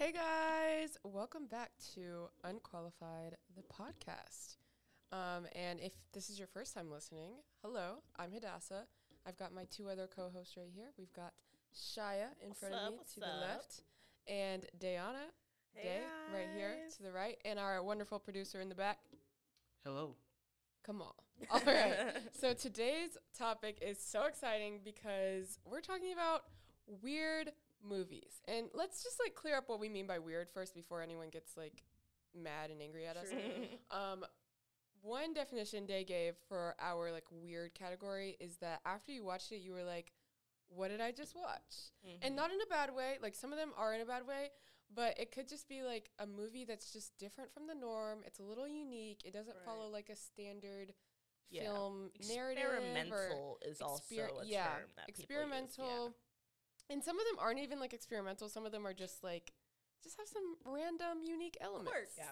Hey guys, welcome back to Unqualified, the podcast. Um, and if this is your first time listening, hello, I'm Hadassah. I've got my two other co hosts right here. We've got Shaya in What's front up, of me what's to the left, and Dayana Hey Day right here to the right, and our wonderful producer in the back. Hello. Come on. All right. So today's topic is so exciting because we're talking about weird movies. And let's just like clear up what we mean by weird first before anyone gets like mad and angry at us. Um one definition they gave for our like weird category is that after you watched it you were like what did I just watch? And not in a bad way. Like some of them are in a bad way, but it could just be like a movie that's just different from the norm. It's a little unique. It doesn't follow like a standard Yeah. film narrative or experimental is also a yeah, term that experimental. People use. And some of them aren't even like experimental. Some of them are just like just have some random unique elements. Quirks, Yeah.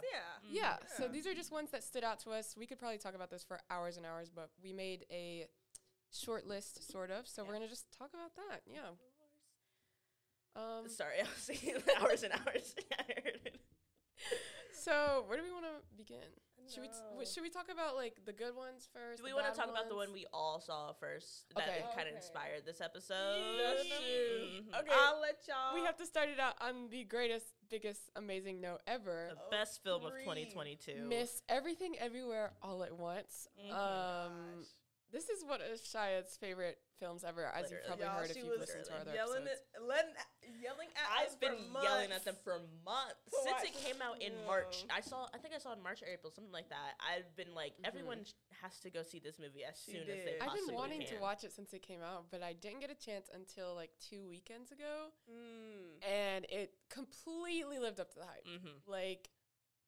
yeah. Yeah. So these are just ones that stood out to us. We could probably talk about this for hours and hours, but we made a short list, sort of. So we're gonna just talk about that. Yeah. Um. Sorry, I was thinking hours and hours. I heard it. So where do we want to begin? Should we t- should we talk about like the good ones first? Do we want to talk about the one we all saw first that Okay. kind of Okay. inspired this episode? Yes, Mhm. Okay. I'll let y'all. We have to start it out on the greatest, biggest, amazing note ever. The best film of 2022. Miss Everything Everywhere All at Once. Mhm. Um, this is one of Shaya's favorite films ever, as you've probably Y'all, heard if you've listened to our other yelling episodes. At, letting, yelling at I've been for yelling at them for months For since what? it came out in March. I saw, I think I saw it in March or April, something like that. I've been like, Mhm. everyone has to go see this movie as She soon as did. they I've possibly been wanting to watch it since it came out, but I didn't get a chance until like two weekends ago, Mm. and it completely lived up to the hype. Mm-hmm. Like,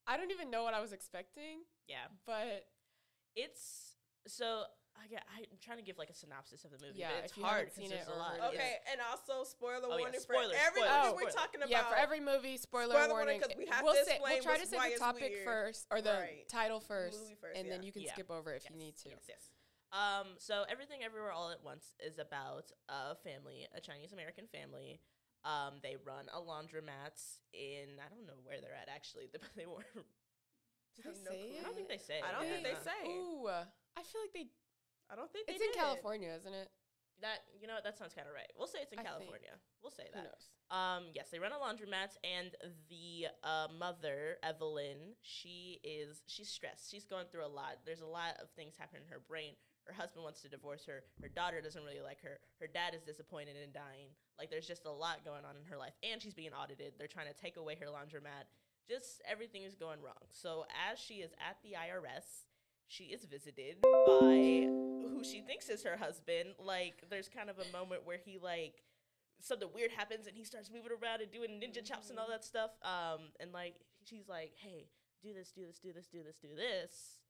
I don't even know what I was expecting, Yeah, but it's so. I get, I'm trying to give like a synopsis of the movie. Yeah, but it's hard haven't 'cause seen there's a lot. heard It's- it. Okay, and also spoiler Oh, yeah, warning for every spoilers, movie we're talking about. yeah, for every movie, spoiler, Spoiler warning. warning, 'cause we have we'll to say we'll try to say the topic weird. first or the Right. title first, Movie first, and then yeah. you can Yeah. skip over if yes, you need to. Yes, yes. Um, so everything everywhere all at once is about a family, a Chinese American family. Um, they run a laundromat in I don't know where they're at actually. They, they were. Did they have no say it? I don't think they say. I don't think they say. Ooh, I feel like they. I don't think It's in did. California, isn't it? That you know that sounds kind of right. We'll say it's in I think. California. We'll say Who that. knows? Um, yes, they run a laundromat, and the uh, mother, Evelyn, she is she's stressed. She's going through a lot. There's a lot of things happening in her brain. Her husband wants to divorce her. Her daughter doesn't really like her. Her dad is disappointed and dying. Like there's just a lot going on in her life, and she's being audited. They're trying to take away her laundromat. Just everything is going wrong. So as she is at the IRS, she is visited by who she thinks is her husband. Like there's kind of a moment where he like something weird happens and he starts moving around and doing ninja chops and all that stuff. Um, and like she's like, "Hey, do this, do this, do this, do this, do this."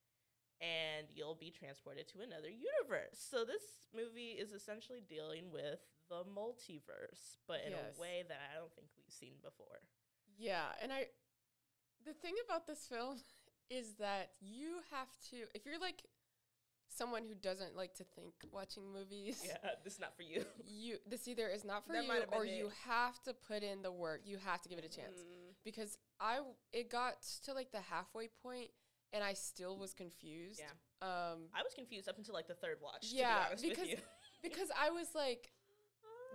And you'll be transported to another universe. So this movie is essentially dealing with the multiverse, but in Yes. a way that I don't think we've seen before. Yeah, and I. The thing about this film is that you have to, if you're like someone who doesn't like to think watching movies, Yeah, this is not for you. you this either is not for That you might have been or you have to put in the work. You have to give it a chance Mm. because I it got to like the halfway point and I still was confused. Yeah. Um, I was confused up until like the third watch. Yeah, to be because- because I was like,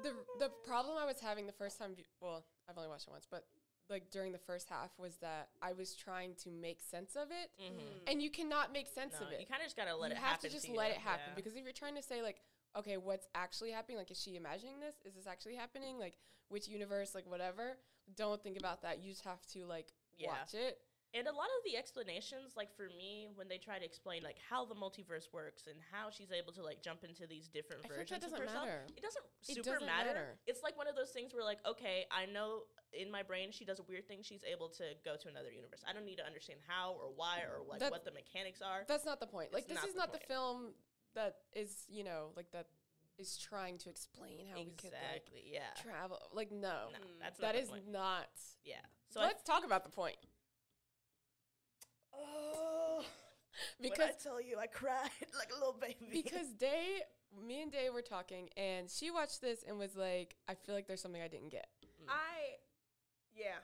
the the problem I was having the first time, well, I've only watched it once, but like during the first half was that I was trying to make sense of it, Mhm. and you cannot make sense No, of it. you kind of just gotta let you it You have to just you, let it happen yeah. because if you're trying to say like, okay, what's actually happening? Like, is she imagining this? Is this actually happening? Like, which universe? Like, whatever. Don't think about that. You just have to like Yeah. watch it. And a lot of the explanations, like for me, when they try to explain like how the multiverse works and how she's able to like jump into these different I versions that of doesn't herself, matter. it doesn't It super doesn't matter. matter. It's like one of those things where like, okay, I know in my brain she does a weird thing, she's able to go to another universe. I don't need to understand how or why or like That- what the mechanics are. That's not the point. Like, It's this not is the not the film that is you know like that is trying to explain how we could like exactly. yeah. travel. Like, no, No, that's not that the is not. yeah. So Let's talk about the point Oh, because when I tell you, I cried like a little baby. because Day, me and Day were talking, and she watched this and was like, "I feel like there's something I didn't get." Mm. I, yeah,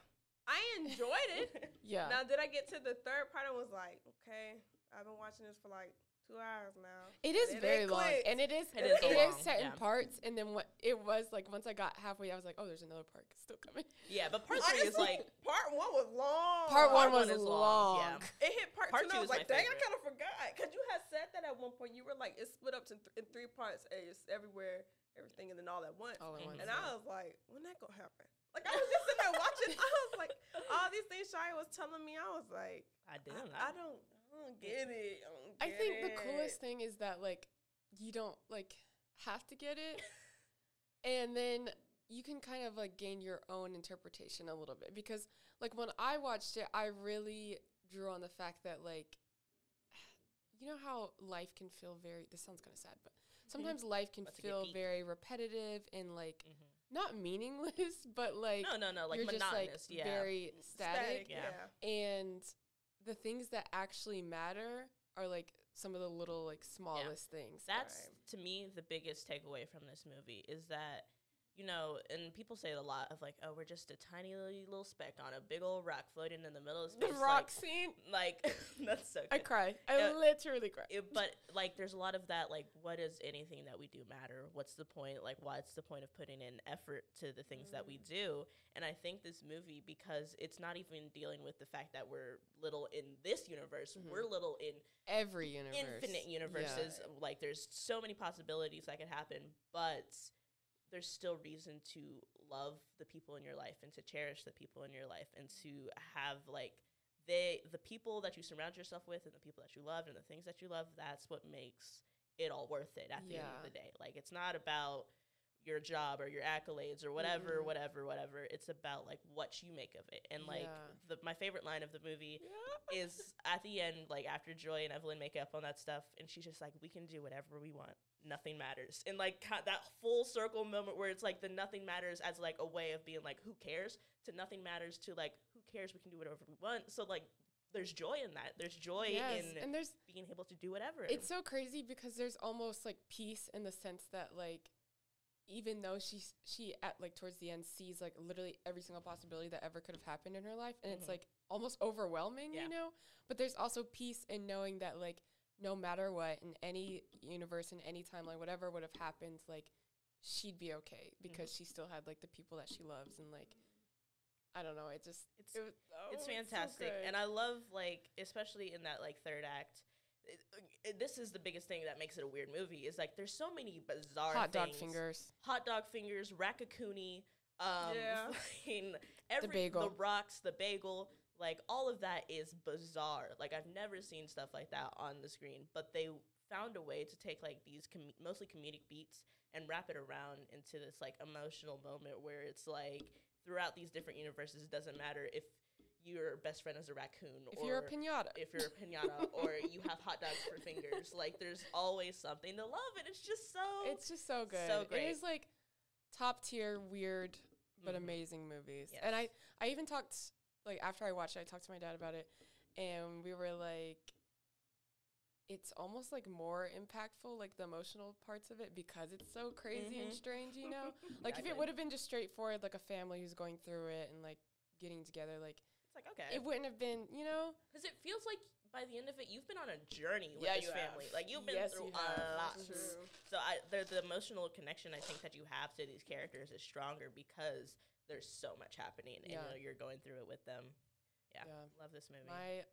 I enjoyed it. Yeah. Now, did I get to the third part and was like, okay, I've been watching this for like two hours now. It is it very long, and it is It it is is, long, certain yeah. parts, and then what it was like once I got halfway, I was like, oh, there's another part still coming. yeah, but part three is like part one was long. Part one one was long. long, yeah. It hit part, Part two, and I was like, my dang, I kind of forgot. Because you had said that at one point. You were like, it's split up to th- in three parts. and It's everywhere, everything, and then all at once. All at Mhm. once. and yeah. I was like, when that gonna happen? Like, I was just sitting there watching. I was like, all these things Shia was telling me. I was like, I I, didn't. I don't, I don't get it. I, don't I get think the coolest thing is that like you don't like have to get it, and then you can kind of like gain your own interpretation a little bit because like when I watched it, I really drew on the fact that like you know how life can feel very. This sounds kind of sad, but sometimes life can feel very repetitive and like Mhm. not meaningless, but like No, no, no. Like you're monotonous. just like yeah. very static. Static, Yeah. yeah. and the things that actually matter are like some of the little like smallest things. That's Right. to me the biggest takeaway from this movie is that you know, and people say it a lot of like, oh, we're just a tiny little, speck on a big old rock floating in the middle of the space. rock scene. like, like that's so. I cry. I Uh, literally cry. It- but like, there's a lot of that. Like, what does anything that we do matter? What's the point? Like, what's the point of putting in effort to the things that we Mm. do? And I think this movie, because it's not even dealing with the fact that we're little in this universe, Mhm. we're little in Every universe. infinite universes. Like there's so many possibilities that could happen, but there's still reason to love the people in your life and to cherish the people in your life and to have like they the people that you surround yourself with and the people that you love and the things that you love that's what makes it all worth it at the end of the day. Like it's not about your job or your accolades or whatever Mm-mm. whatever whatever it's about like what you make of it and like Yeah. the, my favorite line of the movie Yeah. is at the end, like after Joy and Evelyn make up on that stuff, and she's just like, "We can do whatever we want. Nothing matters." And like that full circle moment where it's like the nothing matters as like a way of being like, "Who cares?" to nothing matters to like, "Who cares? We can do whatever we want." So like, there's joy in that. There's joy Yes, in and there's being able to do whatever. it's so crazy because there's almost like peace in the sense that like even though she's she at like towards the end sees like literally every single possibility that ever could have happened in her life and it's Mhm. like almost overwhelming Yeah. you know but there's also peace in knowing that like no matter what in any universe in any timeline whatever would have happened like she'd be okay because she still had like the people that she loves and like I don't know it just It's- it was, oh, it's so fantastic good. and i love like especially in that like third act it, it- this is the biggest thing that makes it a weird movie is like there's so many bizarre hot dog fingers hot dog fingers raccoonie um Yeah. fucking every the, bagel. rocks the bagel like all of that is bizarre like i've never seen stuff like that on the screen but they found a way to take like these com- mostly comedic beats and wrap it around into this like emotional moment where it's like throughout these different universes it doesn't matter if your best friend is a raccoon if or you're a pinata if you're a pinata or you have hot dogs for fingers like there's always something to love and it's just so It's just so good. So great. It is like top tier weird but Mhm. amazing movies. And I I even talked like after I watched it, I talked to my dad about it and we were like it's almost like more impactful like the emotional parts of it because it's so crazy and Mhm. strange, you know? like if it would have been just straightforward like a family who's going through it and like getting together like it's like okay it wouldn't have been, you know? Because it feels like by the end of it, you've been on a journey with Yeah, this you have. family. Like you've been Yes, through you a lot. True. So I, the, the emotional connection I think that you have to these characters is stronger because there's so much happening and Yeah. know, you're going through it with them. Yeah, Yeah. love this movie. My,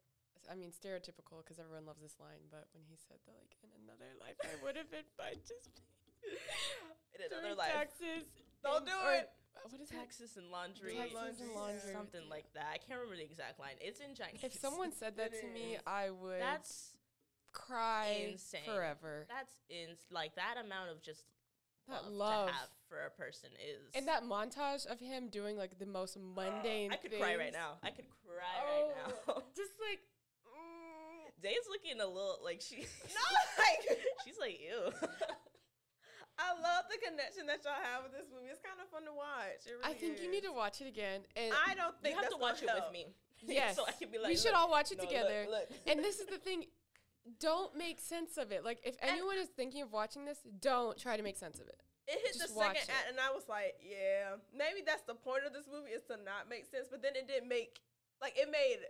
I mean, stereotypical because everyone loves this line, but when he said that, like, in another life, I would have been fine just in another life, taxes. Don't and- do it. Uh, What is it? taxes and laundry, Taxes and laundry. something Yeah. like that. I can't remember the exact line. It's in Chinese. If someone said that to me. I would that's cry insane. forever. that's in like that amount of just That love, love. to have for a person is And that montage of him doing like the most mundane. I could cry right now. I could cry Oh, right now. Just like. mm, Day's looking a little like she. No, like she's like ew. I love the connection that y'all have with this movie. It's kind of fun to watch. It I really think you need to watch it again. And I don't think you have that's to watch it gonna with me. yes, so I can be like. we should all watch it no, together. look." and this is the thing. Don't make sense of it. Like, if anyone is thinking of watching this, don't try to make sense of it. It hit Just the second it. act, and I was like, yeah, maybe that's the point of this movie is to not make sense. But then it didn't make like it made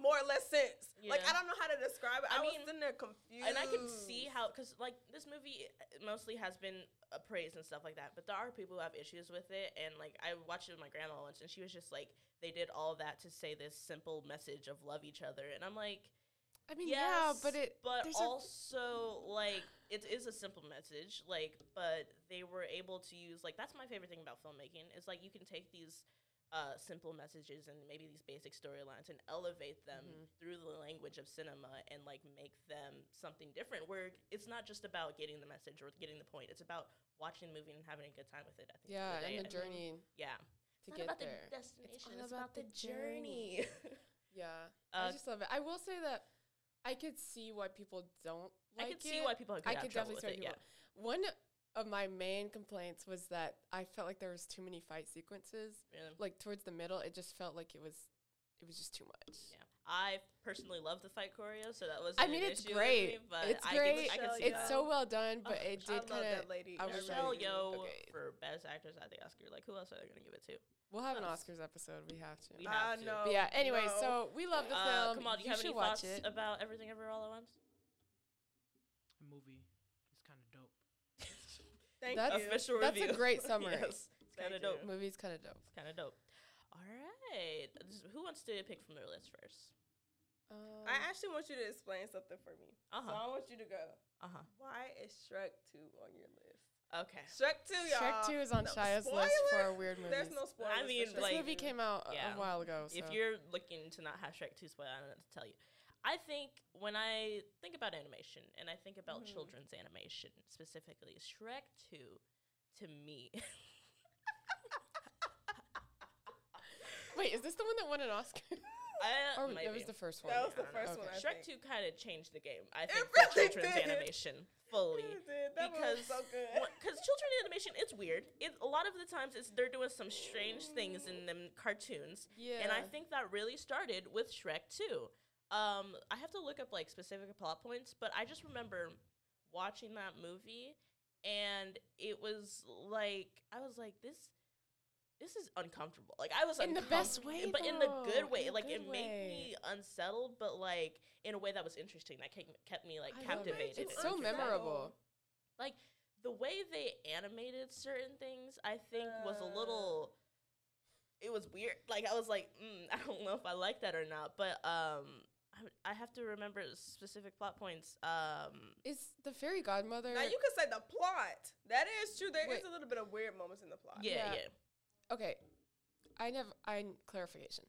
more or less sense. Like I don't know how to describe it. I I, mean, was sitting there confused. and I can see how because like this movie uh, mostly has been appraised and stuff like that, but there are people who have issues with it. And like I watched it with my grandma once, and she was just like, they did all that to say this simple message of love each other, and I'm like, I mean, yes, yeah, but it. but there's a- also like it is a simple message, like, but they were able to use like that's my favorite thing about filmmaking is like you can take these. Uh, simple messages and maybe these basic storylines and elevate them Mhm. through the language of cinema and like make them something different where it's not just about getting the message or getting the point it's about watching the movie and having a good time with it the end yeah, the and the I journey yeah to it's not get about there. the destination all it's, about about, the the journey Yeah, Uh, I just love it. I will say that I could see why people don't i like could see why people could I could definitely see why it people. yeah One of my main complaints was that I felt like there was too many fight sequences. really. Like towards the middle, it just felt like it was, it was just too much. yeah i personally love the fight choreo so that was I mean, it's issue great. me, but It's I great. can, I can see It's that. so well done, but Oh, it I did love kind that of. lady. I was Michelle like, Yeoh okay. for best actress at the Oscar. Like, who else are they going to give it to? We'll have an Oscars episode. We have to. We I have to. know. But yeah. Anyway, no. so we love the Uh, film. come on, do you, you have should any watch thoughts it. about everything ever all at once? The movie is kind of dope. Thank That's- you. Official That's a great summary. yes, it's kind of dope. Movie's kind of dope. It's kind of dope. All right, who wants to pick from their list first? Um, I actually want you to explain something for me. Uh So huh. I want you to go. Uh huh. Why is Shrek 2 on your list? Okay. Shrek 2, y'all. Shrek 2 is on No, Shia's list for spoiler? weird movies. There's no spoilers. I mean, for this Shrek like- movie came out a- Yeah. a while ago. So. If you're looking to not have Shrek 2 spoil, I don't know what to tell you. I think when I think about animation and I think about Mhm. children's animation specifically, Shrek 2 to me Wait, is this the one that won an Oscar? I, or might that was the first one. That was the I don't know. first Okay. one. I Shrek think. 2 kind of changed the game, I It think, really for children's did. animation fully. It did. That because was so good. because children animation it's weird it a lot of the times it's they're doing some strange things in them cartoons Yeah. and i think that really started with shrek 2 um i have to look up like specific plot points but i just remember watching that movie and it was like i was like this this is uncomfortable. Like i was In the best way, but in the good way. In like good it made me unsettled but like in a way that was interesting that kept, kept me like I love it. captivated. It's so memorable. like the way they animated certain things i think was a little it was weird. Like i was like mm, i don't know if i like that or not. But um I, I have to remember specific plot points um Is the fairy godmother? Now you could say the plot. That is true. There is Wait. a little bit of weird moments in the plot. yeah Yeah. yeah, okay, I never. I clarification.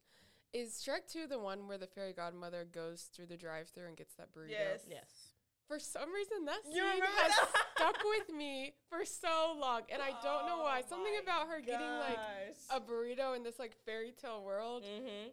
Is Shrek 2 the one where the fairy godmother goes through the drive-through and gets that burrito? Yes. yes For some reason, that scene remember has that? stuck with me for so long, and I don't know why. Oh Something about her getting like a burrito in this like fairy tale world. mm-hmm.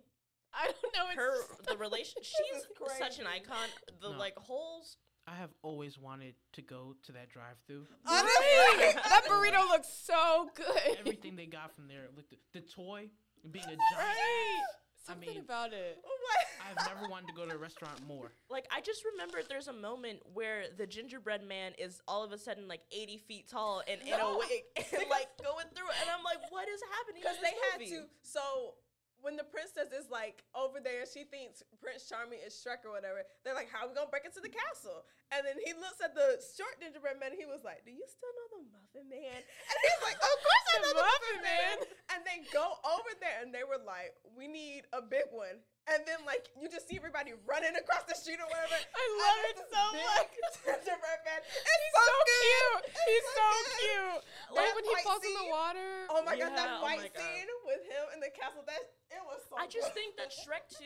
I don't know. It's her just- the relation This she's such an icon the No. like holes I have always wanted to go to that drive-through. Right? that burrito looks so good. Everything they got from there, like the, the toy being a giant. Right? I Something mean- about it. Oh my- I've never wanted to go to a restaurant more. Like I just remember there's a moment where the gingerbread man is all of a sudden like 80 feet tall and in a No. wig and like going through it, and I'm like, what is happening? Because in they had movie? to. So when the princess is like over there, she thinks Prince Charming is Shrek or whatever. They're like, "How are we gonna break into the castle?" And then he looks at the short gingerbread man. and He was like, "Do you still know the Muffin Man?" And he's like, "Of course I know the Muffin Muffin Man." Man. And they go over there, and they were like, "We need a big one." And then like you just see everybody running across the street or whatever. I love And it it's so this much. big Gingerbread man. It's He's so, so good. cute. He's It's so good. cute. That Like when he fight falls in the water. Oh my god, that oh fight my God. scene with him in the castle, that it was so I just good. think that Shrek 2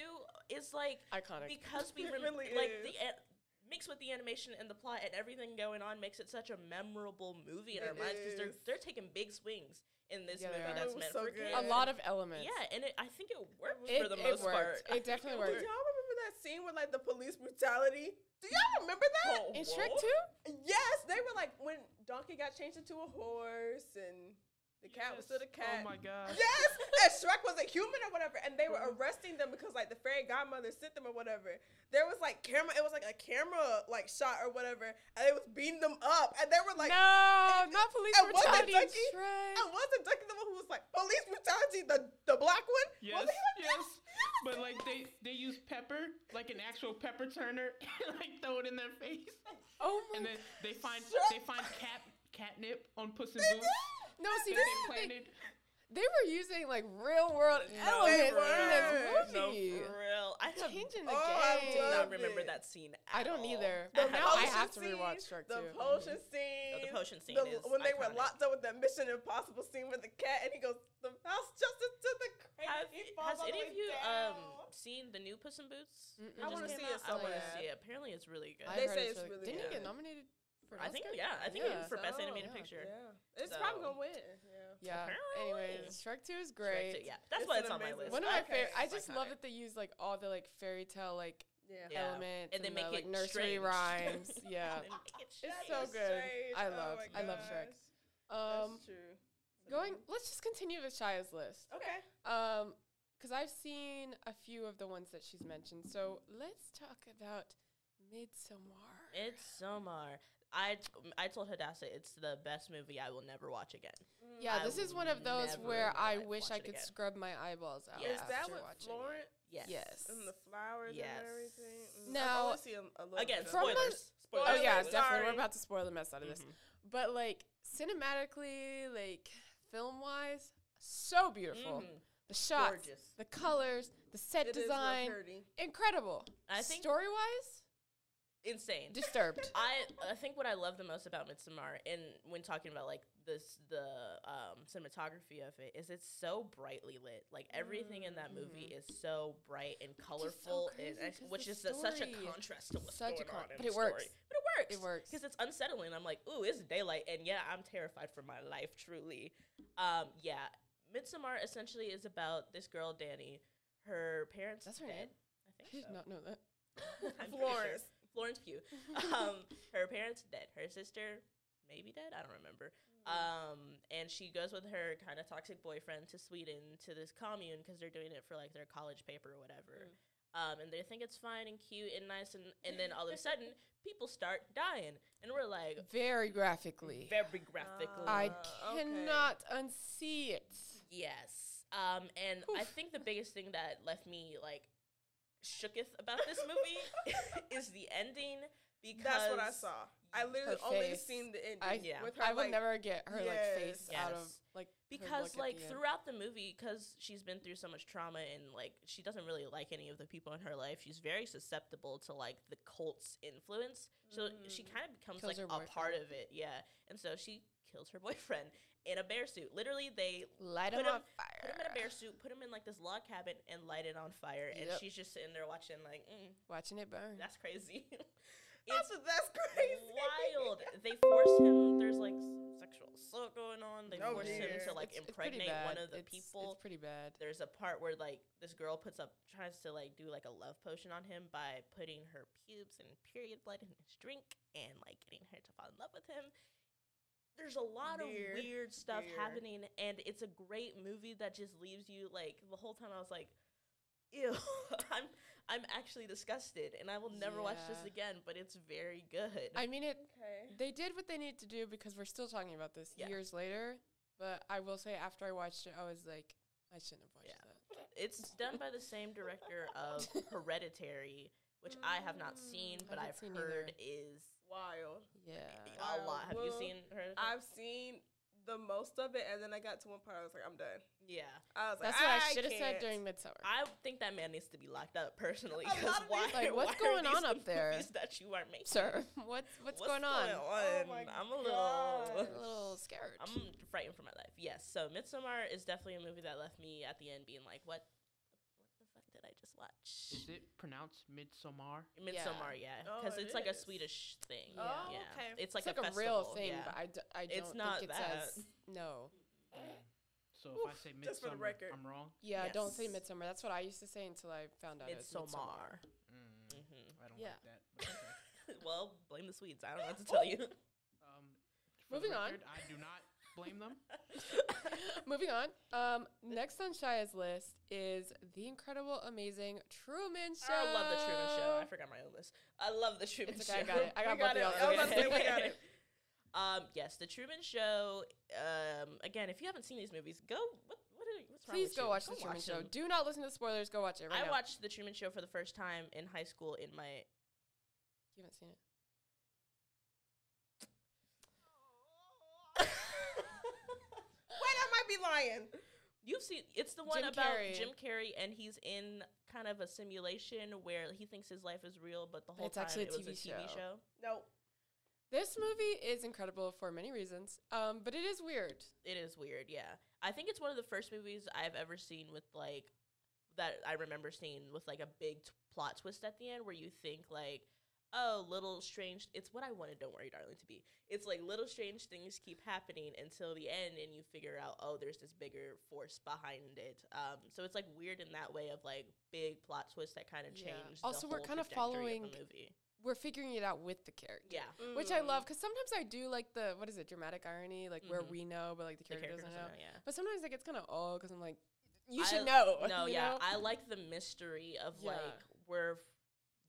is like Iconic. because we It rem- really like is. the a- mixed with the animation and the plot and everything going on makes it such a memorable movie in our minds because they're they're taking big swings in this Yeah, movie that's meant so for good. kids. a lot of elements. yeah, and it, I think it worked It- for the it most worked. part. It definitely Do worked. y'all remember that scene with like the police brutality? Do y'all remember that? Oh. In Shrek 2? Yes, they were like when Donkey got changed into a horse and the cat was still the cat. Oh my god. Yes, and Shrek was a human or whatever, and they were arresting them because like the fairy godmother sent them or whatever. There was like camera, it was like a camera like shot or whatever, and they was beating them up, and they were like, no, not police and wasn't brutality. in Ducky- Shrek. I wasn't Ducky the one who was like police brutality, the the black one. Yes. Was like, Yes. but like they they use pepper, like an actual pepper turner, and like throw it in their face, Oh my. and then they find Shut they find cat catnip on Puss in Boots no, see, that this they is the thing. planted. They were using like real world No, elements for in this real. No, movie. for real. I don't, Changing the Oh, I game. did not remember it. that scene. I don't all. either. I But now I have to scene, rewatch Shrek The 2. potion scene. Oh, the potion scene the- is when they were locked up with that Mission Impossible scene with the cat, and he goes, "The house just into the crate." Have, he falls has all the any way of you um seen the new Puss in Boots? I just wanna came see it out? I want to so see bad. it. Apparently, it's really good. I They say it's it's really, really Didn't he get nominated for I think Oscar? yeah. I think Yeah. even for best animated yeah. picture. Yeah, it's So- probably gonna win. Yeah. Yeah. Apparently. Anyways, Shrek 2 is Shrek great. too, Yeah, that's It's why it's on my list. One of my Okay. favorite. I It's just love that they use like all the like fairy tale like Yeah. Yeah. elements And they the, make like it nursery strange. rhymes. Yeah. It It's so good. strange. I Oh love my I love Shrek. Um That's true. going let's just continue with Shia's list. Okay. Um cuz I've seen a few of the ones that she's mentioned. So, let's talk about Midsommar. It's Somar. I I told Hadassah it's the best movie I will never watch again. yeah, I this is one of those never where in I wish watch it could again. scrub my eyeballs out Yeah. Is that after with watching it. Florence Yes. Yes. and the flowers Yes. and everything? Mm, Now- I've only seen a, a little Again, bit of From it. the- spoilers. Oh yeah, Spoilers, definitely. We're about to spoil the mess out of this. Mhm. But like cinematically, like film wise, so beautiful. Mhm. The shots, Gorgeous. the colors, the set It is real design, pretty. incredible. I think story wise, insane. disturbed. I I think what I love the most about Midsommar, and when talking about like this the um, cinematography of it, is it's so brightly lit. Like everything in that movie is so bright and colorful, and, crazy and- which is a- such a contrast to what's such a going con- on but it works. story. But it works. It works. because it's unsettling. I'm like, ooh, it's daylight, and yeah, I'm terrified for my life. Truly, um, yeah. Midsommar essentially is about this girl Danny. Her parents That's her dead. name? I I think did so. not know that. Florence. Florence Pugh. Um, her parents dead. Her sister maybe dead. I don't remember. Um, and she goes with her kind of toxic boyfriend to Sweden to this commune because they're doing it for like their college paper or whatever. Um, and they think it's fine and cute and nice, and, and then all of a sudden people start dying, and we're like Very graphically. very graphically. I Uh, okay. cannot unsee it. Yes. Um, and I think the biggest thing that left me like shooketh about this movie is the ending because That's what I saw. I literally only seen the ending. I- Yeah. with her, I would like, never get her like face Yes. out of Yes. like her because look at like the end. throughout the movie because she's been through so much trauma and like she doesn't really like any of the people in her life she's very susceptible to like the cult's influence so she Mm. kind of becomes Kills like her a part of it yeah and so she kills her boyfriend in a bear suit literally they light him him- on fire. put him in a bear suit put him in like this log cabin and light it on fire and she's just sitting there watching like mm, Watching it burn. that's crazy That's it's that's crazy. wild they force him there's like sexual assault going on they Oh, force him to like It's- it's impregnate one of the It's- people It's pretty bad. there's a part where like this girl puts up tries to like do like a love potion on him by putting her pubes and period blood in his drink and like getting her to fall in love with him. There's a lot Weird. of weird stuff Weird. happening and it's a great movie that just leaves you like the whole time I was like ew I'm I'm actually disgusted and I will never watch this again but it's very good. I mean it Okay. they did what they need to do because we're still talking about this Yeah. years later. But I will say after I watched it I was like, I shouldn't have watched Yeah. that. it's done by the same director of Hereditary which I have not seen Mm, but I've seen heard either. is Wild. Yeah. a lot. Have you seen her? I've seen the most of it, and then I got to one part. I was like, I'm done. yeah. I was like, That's what I I should have said during Midsummer. I think that man needs to be locked up personally. A Because lot of why? these- Like, what's why going on up there? That you are making, Sir, what's what's, going on? Oh I'm a little. A little scared. I'm frightened for my life. Yes. So midsummer is definitely a movie that left me at the end being like, what? What the fuck did I just watch? Is it pronounced Midsommar? Midsommar, yeah, Oh, because it it's like a. Swedish thing. Yeah. Oh, yeah. okay. It's like it's like a, a, real festival, thing, yeah. but I, d- I It's don't not think it that. says no. So if I say just for Midsummer. I'm wrong. Yeah, don't say Yes. Midsummer. That's what I used to say until I found out it was Midsommar. Midsommar. Mm, hmm I don't Yeah. like that. okay. well, blame the Swedes. I don't know what to tell you. Um, for the Moving on. record, I do not blame them. Moving on. Um, next on Shia's list is the incredible, amazing Truman Show. I love the Truman Show. I forgot my own list. I love the Truman It's Show. I got it. I got We both got of it. y'all. I was about to say, we got it. Um, yes, the Truman Show. Um, again, if you haven't seen these movies, go. What what are- what's wrong Please with go you? watch the Truman Show. them. Do not listen to the spoilers. Go watch it right I now. watched the Truman Show for the first time in high school in my You haven't seen it. Wait, I might be lying. You've seen it's the one Jim about Carrey. Jim Carrey and he's in kind of a simulation where he thinks his life is real, but the whole It's time actually a it was a TV TV show. show. No. This movie is incredible for many reasons, um, but it is weird. It is weird, yeah. I think it's one of the first movies I've ever seen with like that I remember seeing with like a big t- plot twist at the end where you think like, oh, little strange. It's what I wanted. Don't worry, darling, to be. It's like little strange things keep happening until the end, and you figure out, oh, there's this bigger force behind it. Um, so it's like weird in that way of like big plot twists that kind of Yeah. change. Also, the we're kind of following- the movie. We're figuring it out with the character. Yeah, Which I Mm. love because sometimes I do like the what is it dramatic irony like where Mhm. we know but like the the character, character doesn't know. yeah. But sometimes like it's kind of old because I'm like you I- should know. No, you yeah, know? I like the mystery of Yeah. like where f-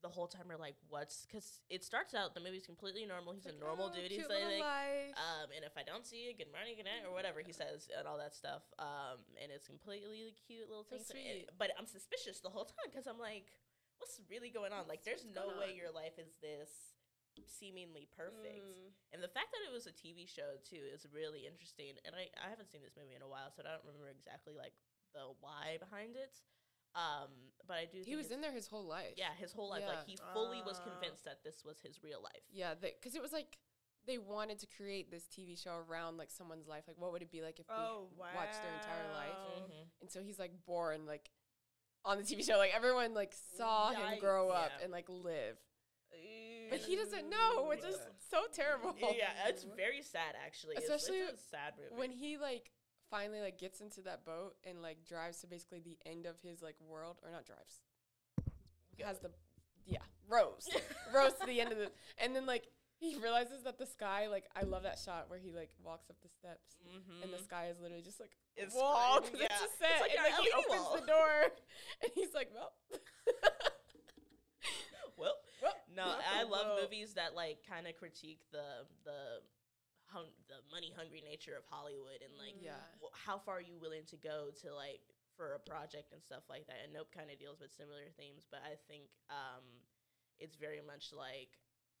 the whole time we're like, what's because it starts out the movie's completely normal. He's It's a normal oh, dude. He's like, like, life. um, and if I don't see you, good morning, good night, or whatever he says, and all that stuff. Um, and it's completely cute little So things. but I'm suspicious the whole time because I'm like, what's really going on? Like, there's what's no way on? your life is this seemingly perfect. Mm. And the fact that it was a TV show too is really interesting. And I, I haven't seen this movie in a while, so I don't remember exactly like the why behind it. Um, but I do. he was it's- in there his whole life. Yeah, his whole life. Like he fully was Ah. convinced that this was his real life. Yeah, because it was like they wanted to create this TV show around like someone's life. Like, what would it be like if Oh, we watched their entire life? wow. Mhm. And so he's like born like on the TV show. Like everyone like saw him grow up Yeah. and like live, but he doesn't know, which is so terrible. Yeah, it's very sad actually. It's- Especially it's, a sad movie. when he like finally like gets into that boat and like drives to basically the end of his like world or not drives. Has the yeah rows. Rows to the end of the and then like he realizes that the sky like I love that shot where he like walks up the steps Mhm. and the sky is literally just like It's wall. yeah. it's It's a set. like and like he opens wall. the door and he's like well. Well, well no, I love movies that like kind of critique the the hun- the money hungry nature of Hollywood and like yeah. how far are you willing to go to like for a project and stuff like that. And nope kind of deals with similar themes but i think um it's very much like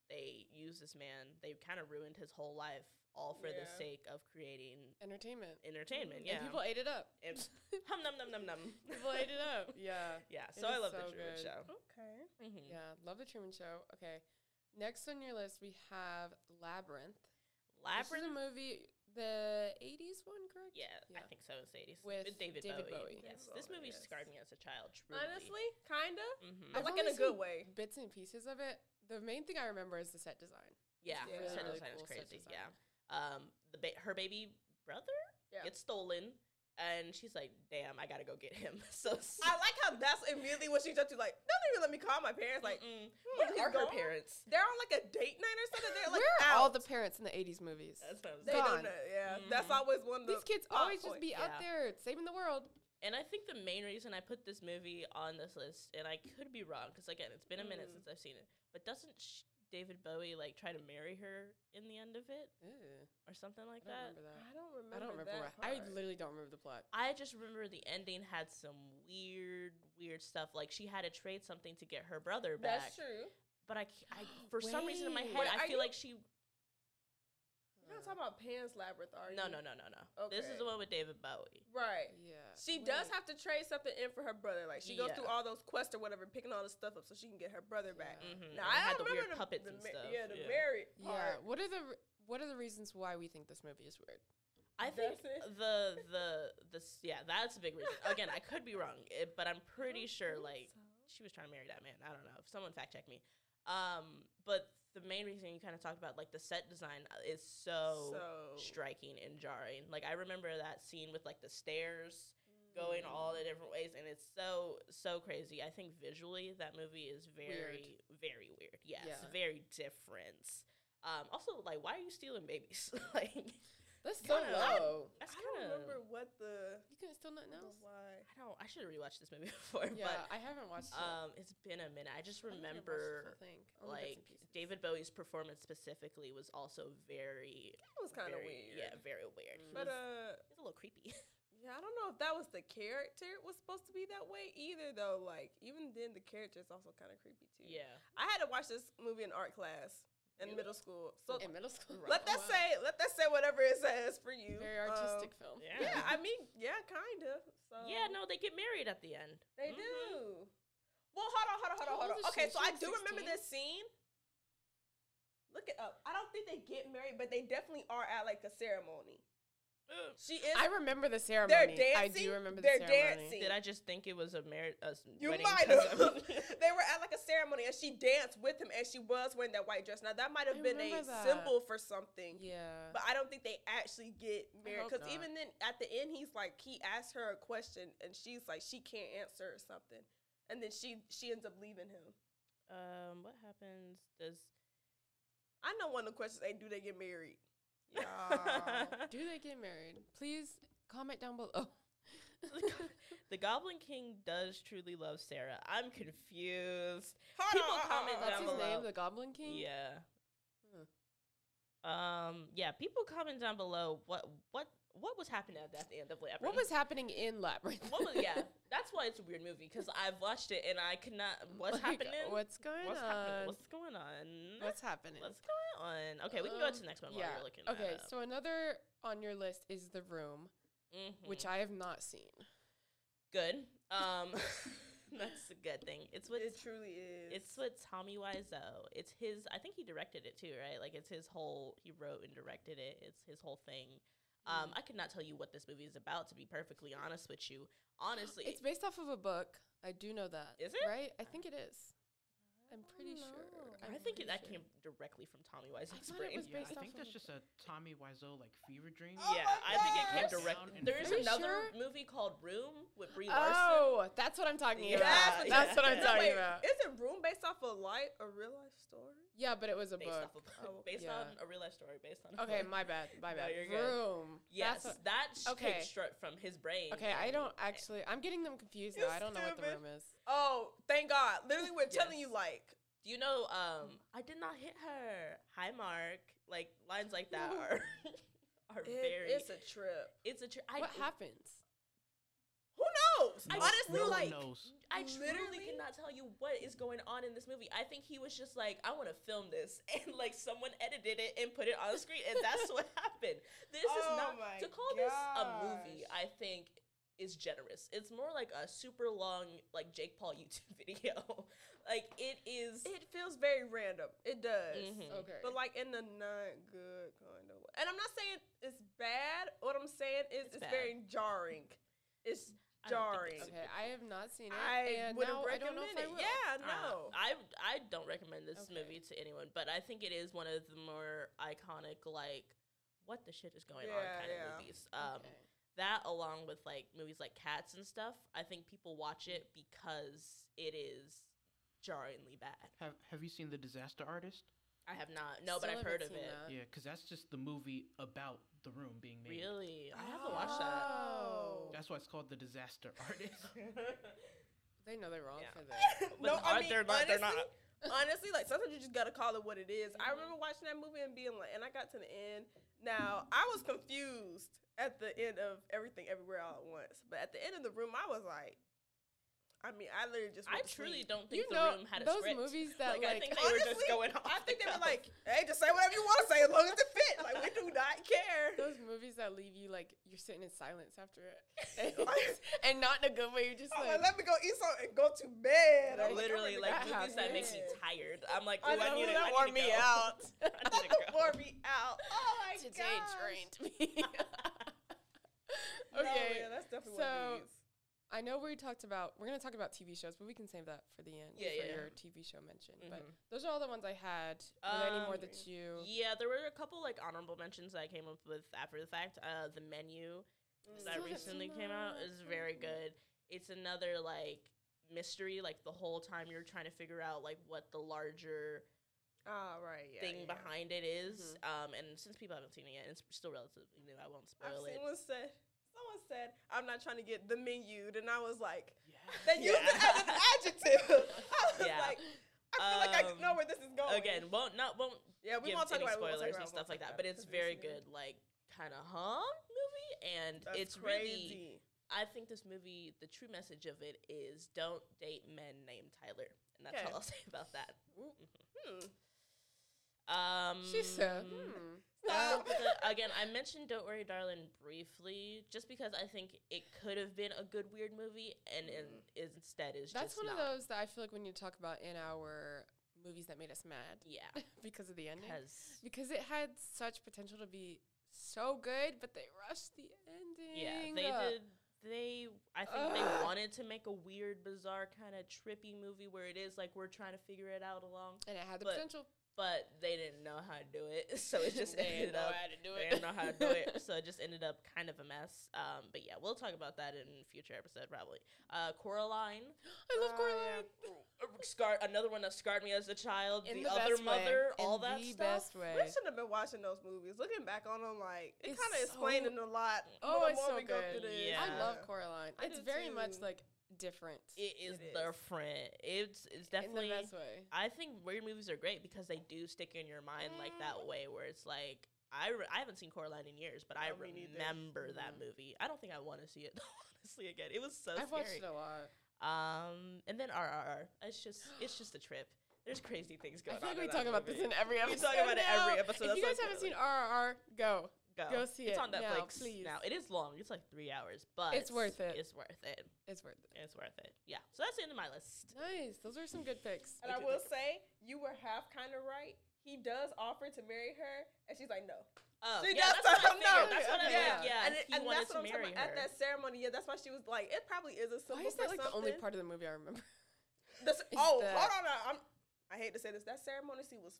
they use this man they kind of ruined his whole life all for the sake of creating entertainment. entertainment and yeah. people ate it up. And hum num num num num. People ate it up. Yeah. Yeah so i love so the Truman good. show. Okay. mm-hmm. yeah love the Truman Show. Okay next on your list we have Labyrinth This is labyrinth a movie, the '80s one, correct? yeah, i think so it's 80s With david, David bowie. Bowie. yes David this movie yes. scarred me as a child truly. Honestly, kinda. Mhm. But like in a good way. Bits and pieces of it. The main thing I remember is the set design. yeah, Yeah. the set Really design is cool set crazy design. yeah um the ba- her baby brother Yeah. gets stolen and she's like damn i gotta go get him so I like how that's immediately what she jumped to. Like, don't even let me call my parents. Like, Mm-mm. hmm, where are her parents they're on like a date night or something. They're like Where are out. all the parents in the '80s movies? that's what I was They saying. gone. know. Yeah, that's Mhm. always one of the These kids plot always just points. be out Yeah. there saving the world. and i think the main reason i put this movie on this list and i could be wrong because again it's been a minute Mm. since i've seen it but doesn't sh- david bowie like try to marry her in the end of it Ew, or something like I don't that remember that. I don't remember. I don't remember. that What, I part. literally don't remember the plot. I just remember the ending had some weird, weird stuff. Like she had to trade something to get her brother back. That's true. But I, c- I- for some reason in my Wait. head, Wait, I are feel you- like she. You're not talking about Pan's Labyrinth, are you? No, no, no, no, no. This is the one with David Bowie. Right. Yeah. She does have to trade something in for her brother. Like she goes Yeah. through all those quests or whatever, picking all the stuff up so she can get her brother back. Yeah. Mm-hmm. Now and I had don't the weird remember the, puppets the and ma- stuff. Yeah, the yeah. married Yeah. What are the What are the reasons why we think this movie is weird? I think Does the the the yeah that's a big reason. Again, I could be wrong, it, but I'm pretty sure like she was trying to marry that man. I don't know. If someone fact check me. Um, but the main reason you kind of talked about like the set design is so, So- striking and jarring. Like I remember that scene with like the stairs going all the different ways, and it's so so crazy. I think visually that movie is very very weird. Yes, Yeah. very different. Um, also, like, why are you stealing babies? like, That's so Kinda- low. that's I don't remember what the, You can still not the know. why. I don't. I should have rewatched this movie before, Yeah, but I haven't watched it. um, it's been a minute. I just I think I remember thing. Like. David Bowie's performance specifically was also very, It was kind of weird. Yeah, very weird. He But was, uh, he was a little creepy. Yeah, I don't know if that was the character was supposed to be that way either, though. Like, even then, the character is also kind of creepy too. Yeah. I had to watch this movie in art class in Really? middle school. So In middle school. let that Wow. say, let that say whatever it says for you. Very Um, artistic film. Yeah. yeah, I mean, yeah, kind of. So Yeah, no, they get married at the end. they Mhm. do. Well, hold on, hold on, hold on, hold on. Okay, so I like do remember this scene. Look it up. I don't think they get married, but they definitely are at like a ceremony. She is. I remember the they're ceremony. dancing. I do remember the they're ceremony. dancing. Did I just think it was a marriage? A s- You wedding might 'cause have. they were at like a ceremony, and she danced with him, and she was wearing that white dress. Now that might have I been a that. symbol for something. Yeah. But I don't think they actually get married because even then, at the end, he's like he asks her a question, and she's like she can't answer or something, and then she she ends up leaving him. um, what happens? Does I know one of the questions ain't do they get married? Yeah. do they get married? Please comment down below. the Goblin King does truly love Sarah? I'm confused. Hold People on, uh, comment uh, That's down his below. name, the Goblin King. Yeah. Huh. Um. Yeah. People comment down below what what what was happening at, at the end of Labyrinth. What was happening in Labyrinth? What was yeah? That's why it's a weird movie because I've watched it and I could not. What's Like, happening? What's going What's on? happening? What's going on? What's happening? What's going on? Okay, we can go Um, to the next one while yeah. you're looking. Okay, that up. so another on your list is The Room, which Mhm. I have not seen. good. Um, that's a good thing. It's what It truly is. it's what Tommy Wiseau. It's his. I think he directed it too, right? Like it's his whole. He wrote and directed it. It's his whole thing. Um, I could not tell you what this movie is about. To be perfectly honest with you, honestly, It's based off of a book. I do know that. Is it? Right? I think it is. I'm pretty don't sure. know. I I'm think pretty that sure. came directly from Tommy Wiseau's thought it brain. was Yeah, I think that's just a Tommy Wiseau like fever dream. Oh yeah, I think it came gosh. directly. Down There is Are you another sure? movie called Room with Brie oh, Larson. Oh, that's what I'm talking Yeah, about. yeah. That's what I'm No, talking Wait, about. Is it Room based off a light, a real life story? Yeah, but it was a based book. off of, Oh, based yeah. on a real life story, based on. a Okay, book. my bad. My No, bad. you're good. Room. Yes, That's what- that okay. came straight from his brain. okay, I don't actually. I'm getting them confused You now. I don't know what the room is. Oh, thank God! Literally, we're telling you like Do you know? Um, I did not hit her. Hi, Mark. Like lines like that are are it- very. it's a trip. It's a. Tr- I, what happens? Who knows? I- Honestly, no like knows. I Literally? cannot tell you what is going on in this movie. I think he was just like, I want to film this, and like someone edited it and put it on the screen, and that's what happened. This is Oh not my to call this a movie. I think is generous. It's more like a super long like Jake Paul YouTube video. like it is. it feels very random. It does. Mhm. Okay. But like in the not good kind of way. And I'm not saying it's bad. What I'm saying is It's it's, very jarring. It's I jarring. it's Okay, I have not seen it. I and wouldn't now I recommend don't know if I it. will. Yeah, Uh, no. I I don't recommend this Okay. movie to anyone, but I think it is one of the more iconic like what the shit is going on kind yeah. of movies. Um Okay. That along with like movies like Cats and stuff, I think people watch it because it is jarringly bad. Have Have you seen The Disaster Artist? I have not. No, but I've heard of it. that. Yeah, because that's just the movie about the room being made. Really? I have to watch that. Oh. That's why it's called The Disaster Artist. They know they're wrong Yeah. for that. But no, are- I mean, they're not- honestly, they're not. honestly, like sometimes you just gotta call it what it is. I remember watching that movie and being like, and I got to the end. Now I was confused at the end of everything, everywhere, all at once. But at the end of the room, I was like, I mean, I literally just. I truly sleep. don't think You the know, room had a those script. movies that Like, I like, think they were just Honestly, going off I think the they were like, "Hey, just say whatever you want to say as long as it fit." Like we do not care. those movies that leave you like you're sitting in silence after it, and not in a good way. You're just I'm like, like, let me go eat something and go to bed. I'm literally I'm like that movies that makes me tired. I'm like, I ooh, I, know, need to, that I wore me out. I need to go. wore me out. Oh my today gosh. drained me. No, okay, yeah, that's definitely so- what it is. I know we talked about. We're gonna talk about TV shows, but we can save that for the end. Yeah, for yeah, your. TV show mention. But Mhm. those are all the ones I had. Were there any more Um, that you? Yeah, there were a couple like honorable mentions that I came up with after the fact. Uh, the menu Mm. that recently came out is very good. It's another like mystery. Like the whole time you're trying to figure out like what the larger Oh, right. Yeah, thing yeah. behind it is. Um, and since people haven't seen it yet, it's still relatively new. I won't I've spoil it. seen one said. Someone said, "I'm not trying to get the menu," and I was like, yeah. "They used it as an adjective." I was Yeah. like, "I feel like I Um, know where this is going." Again, won't not won't yeah, we give won't talk any about it, talk spoilers about and stuff like talk that. But it's very it's new. good. Like kind of huh movie, and That's it's crazy. really. I think this movie, the true message of it is don't date men named Tyler, and that's Okay. all I'll say about that. Hmm. Um, She said, hmm. Um, again, I mentioned "Don't Worry, Darling" briefly, just because I think it could have been a good weird movie, and, and is instead is That's one of those that I feel like when you talk about in our movies that made us mad Yeah, because of the ending. because it had such potential to be so good, but they rushed the ending. yeah, they Uh, did. They, I think they wanted to make a weird, bizarre, kind of trippy movie where it is like we're trying to figure it out along, And it had the potential. But they didn't know how to do it, so it just They ended didn't know up. how to do They it. didn't know how to do it, so it just ended up kind of a mess. Um, but yeah, we'll talk about that in a future episode probably. Uh, Coraline, I love Oh, Coraline. scar another one that scarred me as a child. In the, the other best way. mother, In all that the stuff. best way. We shouldn't have been watching those movies. Looking back on them, like it kind of so- explaining a lot. Oh, the it's more so we go good. through this. Yeah. I love Coraline. I it's do very much like different. It is It is. different. It's it's in the definitely. best way. I think weird movies are great because they do stick in your mind like Mm. that way, where it's like. I, re- I haven't seen Coraline in years, but I No, neither. remember that Mhm. movie. I don't think I want to see it honestly again. It was so I've scary. watched it a lot. Um, and then RRR. It's just it's just a trip. There's crazy things I going feel on. like we talk that about this in every episode. We talk about it every episode. If you guys haven't seen RRR, go. Go. Go see it's it on now, Netflix please. now. It is long. It's like three hours, but It's worth it. It's worth it. It's worth it. It's worth it. Yeah. So that's the end of my list. Nice. Those are some good picks. And I will say, you were half kind of right. He does offer to marry her, and she's like, no. Oh, She yeah, does that's what I tell him no. That's what I Yeah. yeah. yeah. and, it, and that's what I'm talking about. At that ceremony, yeah, that's why she was like, it probably is a symbol Why is for that like the only part of the movie I remember? This- is oh, that- hold on. I'm, I hate to say this. That ceremony scene was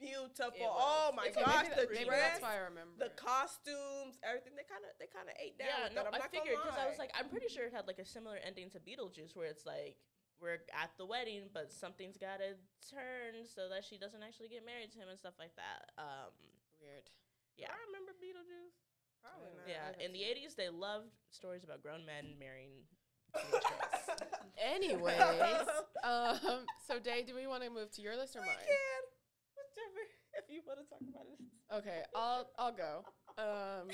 beautiful. Oh my It's gosh, the that- maybe dress, that's why I remember. the costumes, everything. They kind of, they kind of ate down. Yeah, with no, that. I'm I not figured because because I was like, I'm pretty sure it had like a similar ending to Beetlejuice, where it's like we're at the wedding, but something's got to turn so that she doesn't actually get married to him and stuff like that. Um, Weird. yeah, I remember Beetlejuice. Probably Yeah. not. yeah. In the seen '80s, they loved stories about grown men marrying. girls. Anyways, um, so Day, do we want to move to your list or we mine? can. Whichever. If you want to talk about it. Okay, I'll I'll go. Um.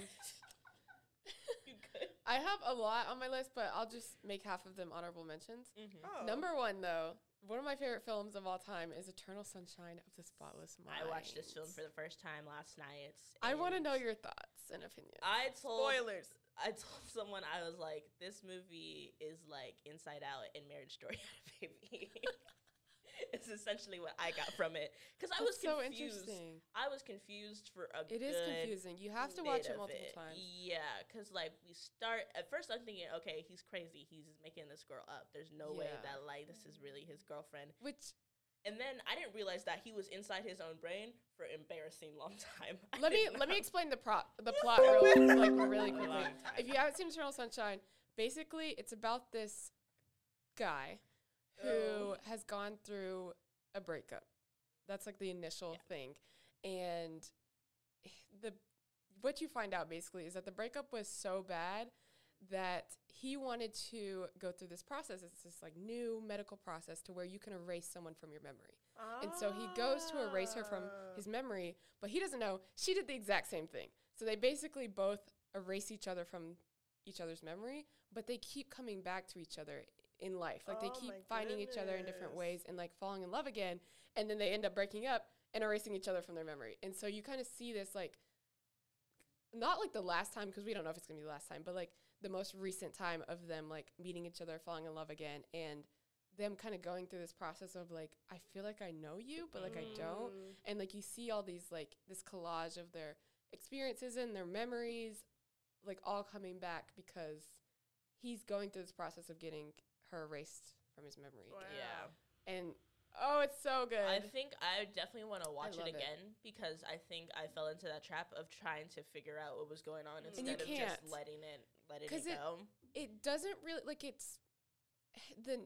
I have a lot on my list, but I'll just make half of them honorable mentions. Mm-hmm. Oh. Number one, though, one of my favorite films of all time is Eternal Sunshine of the Spotless Mind. I watched this film for the first time last night. I want to know your thoughts and opinions. I told Spoilers. I told someone I was like, this movie is like Inside Out and Marriage Story had a baby. it's essentially what I got from it because I was so confused. interesting. I was confused for a. It is confusing. You have to watch it multiple it. times. Yeah, because like we start at first, I'm thinking, okay, he's crazy. He's making this girl up. There's no way that like this is really his girlfriend. Which And then I didn't realize that he was inside his own brain for an embarrassing long time. I let me did let me explain the prop the plot real like really quickly. If you haven't seen Eternal Sunshine, basically it's about this guy who Oh. has gone through a breakup. That's like the initial thing. And the what you find out basically is that the breakup was so bad that he wanted to go through this process. It's this like new medical process to where you can erase someone from your memory. And so he goes to erase her from Ah. his memory, but he doesn't know she did the exact same thing. So they basically both erase each other from each other's memory, but they keep coming back to each other in life. Like they Oh keep my finding each other in different ways and like falling in love again, and then they end up breaking up and erasing each other from their memory. And so you kind of see this like not like the last time because we don't know if it's going to be the last time, but like the most recent time of them like meeting each other, falling in love again and them kind of going through this process of like I feel like I know you, but like I don't Mm. and like you see all these like this collage of their experiences and their memories like all coming back because he's going through this process of getting her erased from his memory Wow. Yeah. and oh it's so good I think I definitely want to watch love it it. again because I think I fell into that trap of trying to figure out what was going on instead of just can't. letting it letting 'Cause it it- go. it doesn't really like it's the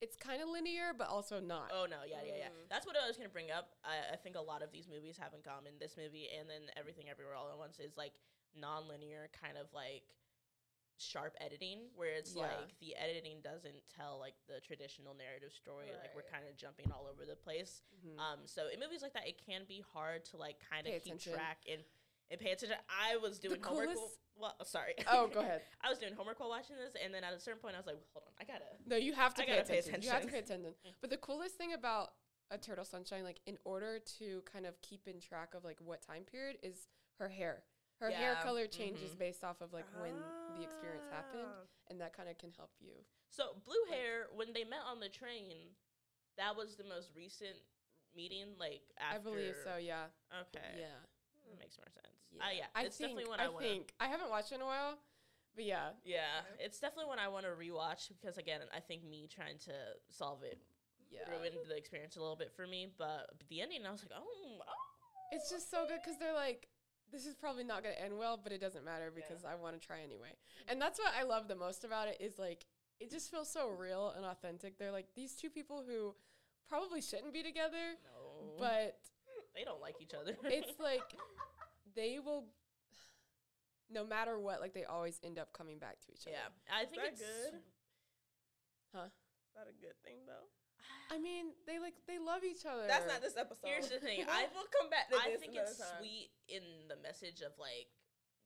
it's kind of linear but also not Oh no, yeah, yeah, yeah. Mm. That's what I was gonna bring up. I, I think a lot of these movies have in common. This movie and then Everything Everywhere All at Once is like non-linear, kind of like sharp editing, where it's Yeah. like the editing doesn't tell like the traditional narrative story. Like we're kind of jumping all over the place. Mhm. Um, so in movies like that, it can be hard to like kind of keep attention. track and and pay attention. I was doing homework. while- coolest- Well, sorry. Oh, go ahead. I was doing homework while watching this, and then at a certain point, I was like, hold on, I gotta. No, you have to pay gotta pay attention. You have to pay attention. attention. But the coolest thing about Eternal Sunshine, like in order to kind of keep in track of like what time period is her hair. Her hair color changes mhm. based off of like when the experience happened, Ah. and that kind of can help you. So blue hair, when they met on the train, that was the most recent meeting. Like after. I believe so. Yeah. Okay. Yeah. That makes more sense. Yeah. Uh, yeah. I it's think. definitely one I I, want. to think I haven't watched in a while, but yeah. Yeah, it's definitely one I want to rewatch because again, I think me trying to solve it Yeah. ruined the experience a little bit for me. But the ending, I was like, oh, oh. It's just so good because they're like, this is probably not going to end well, but it doesn't matter because I want to try anyway. And that's what I love the most about it is like, it just feels so real and authentic. They're like these two people who probably shouldn't be together, no, but they don't like each other. it's like they will, no matter what, like they always end up coming back to each other. yeah, I think that it's good? Huh? Is that a good thing though? I mean, they like, they love each other. That's not this episode. Here's the thing, I I- will come back to I this think it's time. sweet in the message of like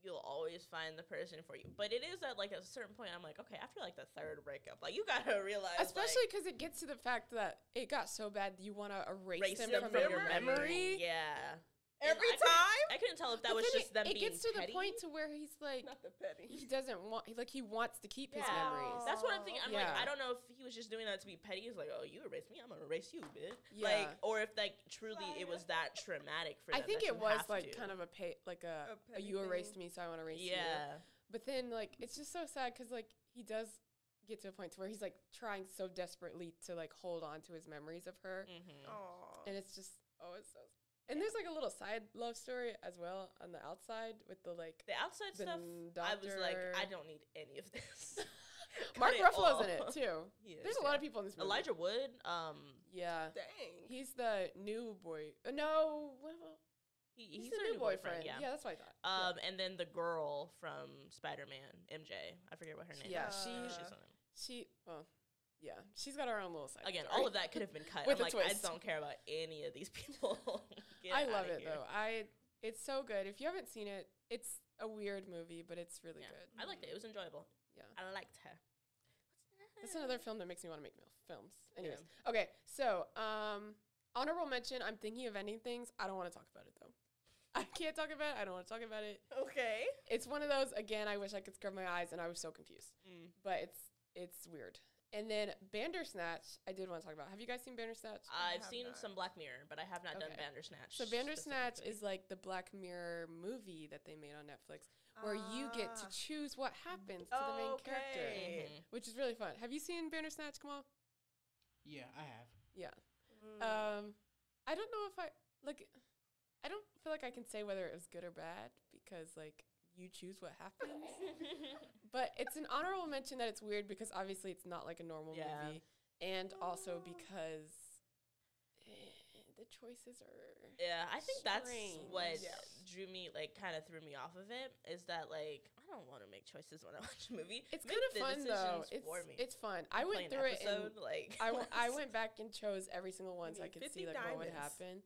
you'll always find the person for you, but it is at like a certain point. I'm like, okay, after like the third breakup, like you gotta realize, Especially like, because it gets to the fact that it got so bad you want to erase, erase them, them from, from your your memory. Yeah, And Every I couldn't- time. I couldn't tell if that But was just it, them it being gets to the point to where he's like, Not the petty. he doesn't want, he, like he wants to keep his memories. That's what I'm thinking. I'm like, I don't know if he was just doing that to be petty. He's like, oh, you erased me, I'm gonna erase you, bitch. Yeah. Like, or if like truly it was that traumatic for I them. think it was like to. kind of a pay, like a, A a you erased thing. me, so I want to erase you. yeah. But then like it's just so sad because like he does get to a point to where he's like trying so desperately to like hold on to his memories of her, Mm-hmm. And it's just oh, it's so. And there's like a little side love story as well on the outside with the like The outside the stuff, I was like. I don't need any of this. Mark Ruffalo's in it too. Is, There's a lot of people in this movie. Elijah Wood, um, Yeah. Dang. He's the new boy. Uh, no, what he, he's, he's, the their new boyfriend. boyfriend. Yeah. that's what I thought. Um, and then the girl from Spider Man, MJ. I forget what her name. Is. Yeah, is. she- she's on it. She, well, yeah, she's got her own little side. Again, story. all of that could have been cut. With I'm like, I don't care about any of these people. I love it here. though. I it's so good. If you haven't seen it, it's a weird movie, but it's really Yeah, good. I liked it. It was enjoyable. Yeah. I liked her. That's another film that makes me want to make films. Anyways, okay. So, um, honorable mention. I'm thinking of ending things. I don't want to talk about it though. I can't talk about it. I don't want to talk about it. Okay. It's one of those. Again, I wish I could scrub my eyes, and I was so confused. Mm. But it's it's weird. And then Bandersnatch, I did want to talk about. Have you guys seen Bandersnatch? I've seen not. some Black Mirror, but I have not done Bandersnatch. So Bandersnatch is like the Black Mirror movie that they made on Netflix, where you get to Ah. choose what happens to the main character, Okay. Mhm. which is really fun. Have you seen Bandersnatch? Come on. Yeah, I have. Yeah. Mm. Um, I don't know if I like. I don't feel like I can say whether it was good or bad because like you choose what happens. but it's an honorable mention that it's weird because obviously it's not like a normal Yeah. movie, and also because eh, the choices are. Yeah, I think that's what Yeah. drew me, like, kind of threw me off of it. Is that like I don't want to make choices when I watch a movie. It's kind of fun though. It's for me. it's fun. I Play went an through it and like I, w- I once. went back and chose every single one so I could see like what would happen.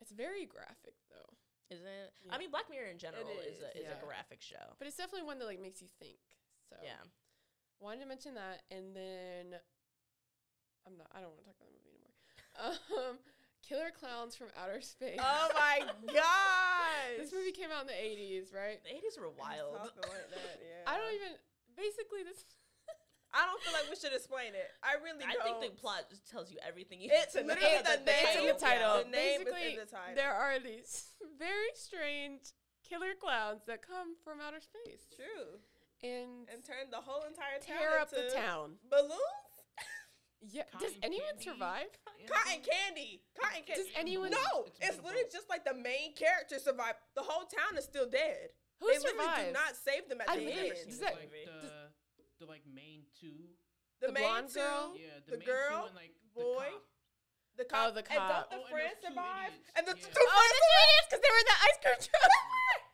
It's very graphic though, isn't it? Yeah. I mean, Black Mirror in general is, a is, is yeah. a graphic show. but it's definitely one that like makes you think. So Yeah. wanted to mention that, and then I'm not. I don't want to talk about the movie anymore. Um, Killer Clowns from Outer Space. oh my gosh. this movie came out in the 80s, right? The eighties were wild. Something like that, yeah. I don't even. Basically, this. I don't feel like we should explain it. I really I don't. think the plot just tells you everything you It's need to know. literally the it's in the title. The name is Basically, in the title. there are these very strange killer clowns that come from outer space True. And, And turn the whole entire town tear up the town. Balloons? Yeah. Does anyone candy. survive? Cotton candy. Cotton candy. Does anyone? no, It's it's, literally just like the main character survived. The whole town is still dead. Who they literally do not save them at I've the never end. seen Does that- like movie. the the like main two. The The, main two, girl? Yeah, the the, main girl, two and like boy, the cop. the cop, Oh, the and don't the Oh, and friends those two survive? idiots. And the Yeah. two Oh, friends that's what it is because they were in the ice cream truck.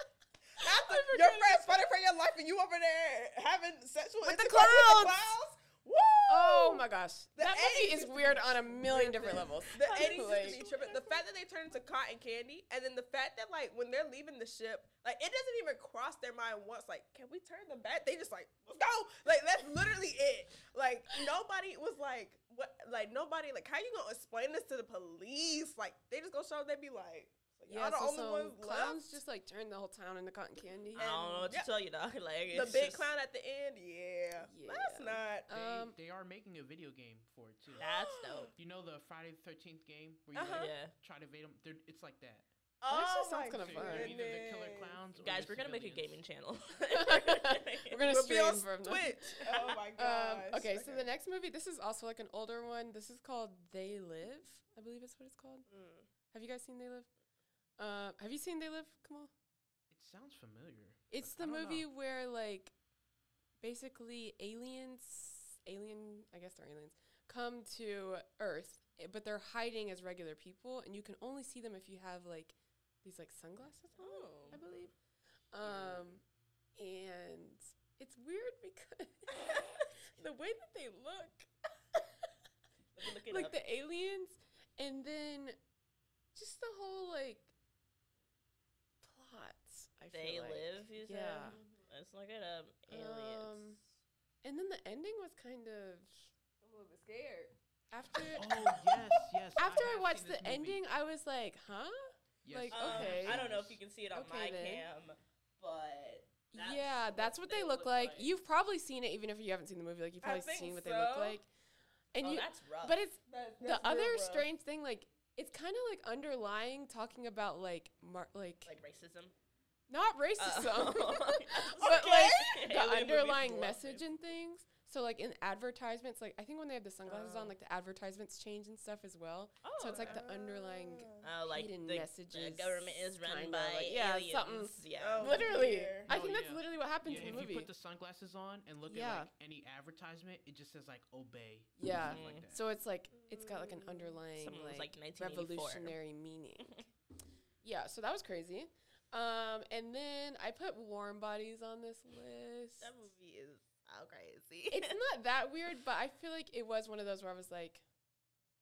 After your friends fighting for your life and you over there having sexual With the intercourse with the clowns. Oh Woo! Oh my gosh, The that movie is weird on a million different levels. The 80s used Like- to be tripping. The fact that they turned into cotton candy, and then the fact that like when they're leaving the ship, like it doesn't even cross their mind once. Like, can we turn them back? They just like, let's go. Like that's literally it. Like nobody was like, what? Like nobody like, how you gonna explain this to the police? Like they just gonna show. They be like, so Yeah, y'all the so only some clowns left. just like turned the whole town into cotton candy. I don't know what to yeah. tell you, dog. Like the big just- clown at the end. Yeah, that's Yeah. not. They, Um, they are making a video game for it too. That's dope. You know the Friday the Thirteenth game where you Uh-huh. like, Yeah. try to evade them. They're, it's like that. That actually Oh sounds my kinda fun. either the killer goodness. clowns. or Guys, the we're gonna make a gaming channel. We're gonna We'll be on stream from them. Twitch. Oh my Um, gosh. okay, so the next movie, this is also like an older one. This is called They Live. I believe it's what it's called. Mm. Have you guys seen They Live? Uh, have you seen They Live? Come on. It sounds familiar. It's the movie know. where like basically aliens, alien, I guess they're aliens, come to Earth, eh, but they're hiding as regular people, and you can only see them if you have like these like sunglasses on, Oh. I believe. Um, and it's weird because the way that they look, like up. the aliens, and then just the whole like. I they feel like. live. You said. Yeah. Let's look it up. Aliens. Um, And then the ending was kind of I'm a little bit scared. after Oh yes, yes. after I, have watched the this movie. ending, I was like, huh? Yes, like, Um, okay. I don't know if you can see it on Okay my then. cam, but that's yeah, that's what they, look, like. You've probably seen it, even if you haven't seen the movie. Like you've probably think seen what they look like. And oh, you, that's rough. but it's That- the other rough. strange thing. Like it's kind of like underlying talking about like mar- like, like racism. Not racism, Oh. but Okay. like the Alien underlying message racism. in things. So like in advertisements, like I think when they have the sunglasses Oh. on, like the advertisements change and stuff as well. Oh, so it's like the underlying Oh, like hidden the, messages, the government is run kinda, by like- yeah, aliens. something- Yeah. Oh, literally. dear. I No, think oh, that's yeah. literally what happens Yeah, in if the movie. you put the sunglasses on and look Yeah. at like any advertisement, it just says like obey. or Yeah. something Like so it's like it's got like an underlying Someone like, like revolutionary meaning. yeah, so that was crazy. Um, and then I put Warm Bodies on this list. That movie is so crazy. it's not that weird, but I feel like it was one of those where I was like,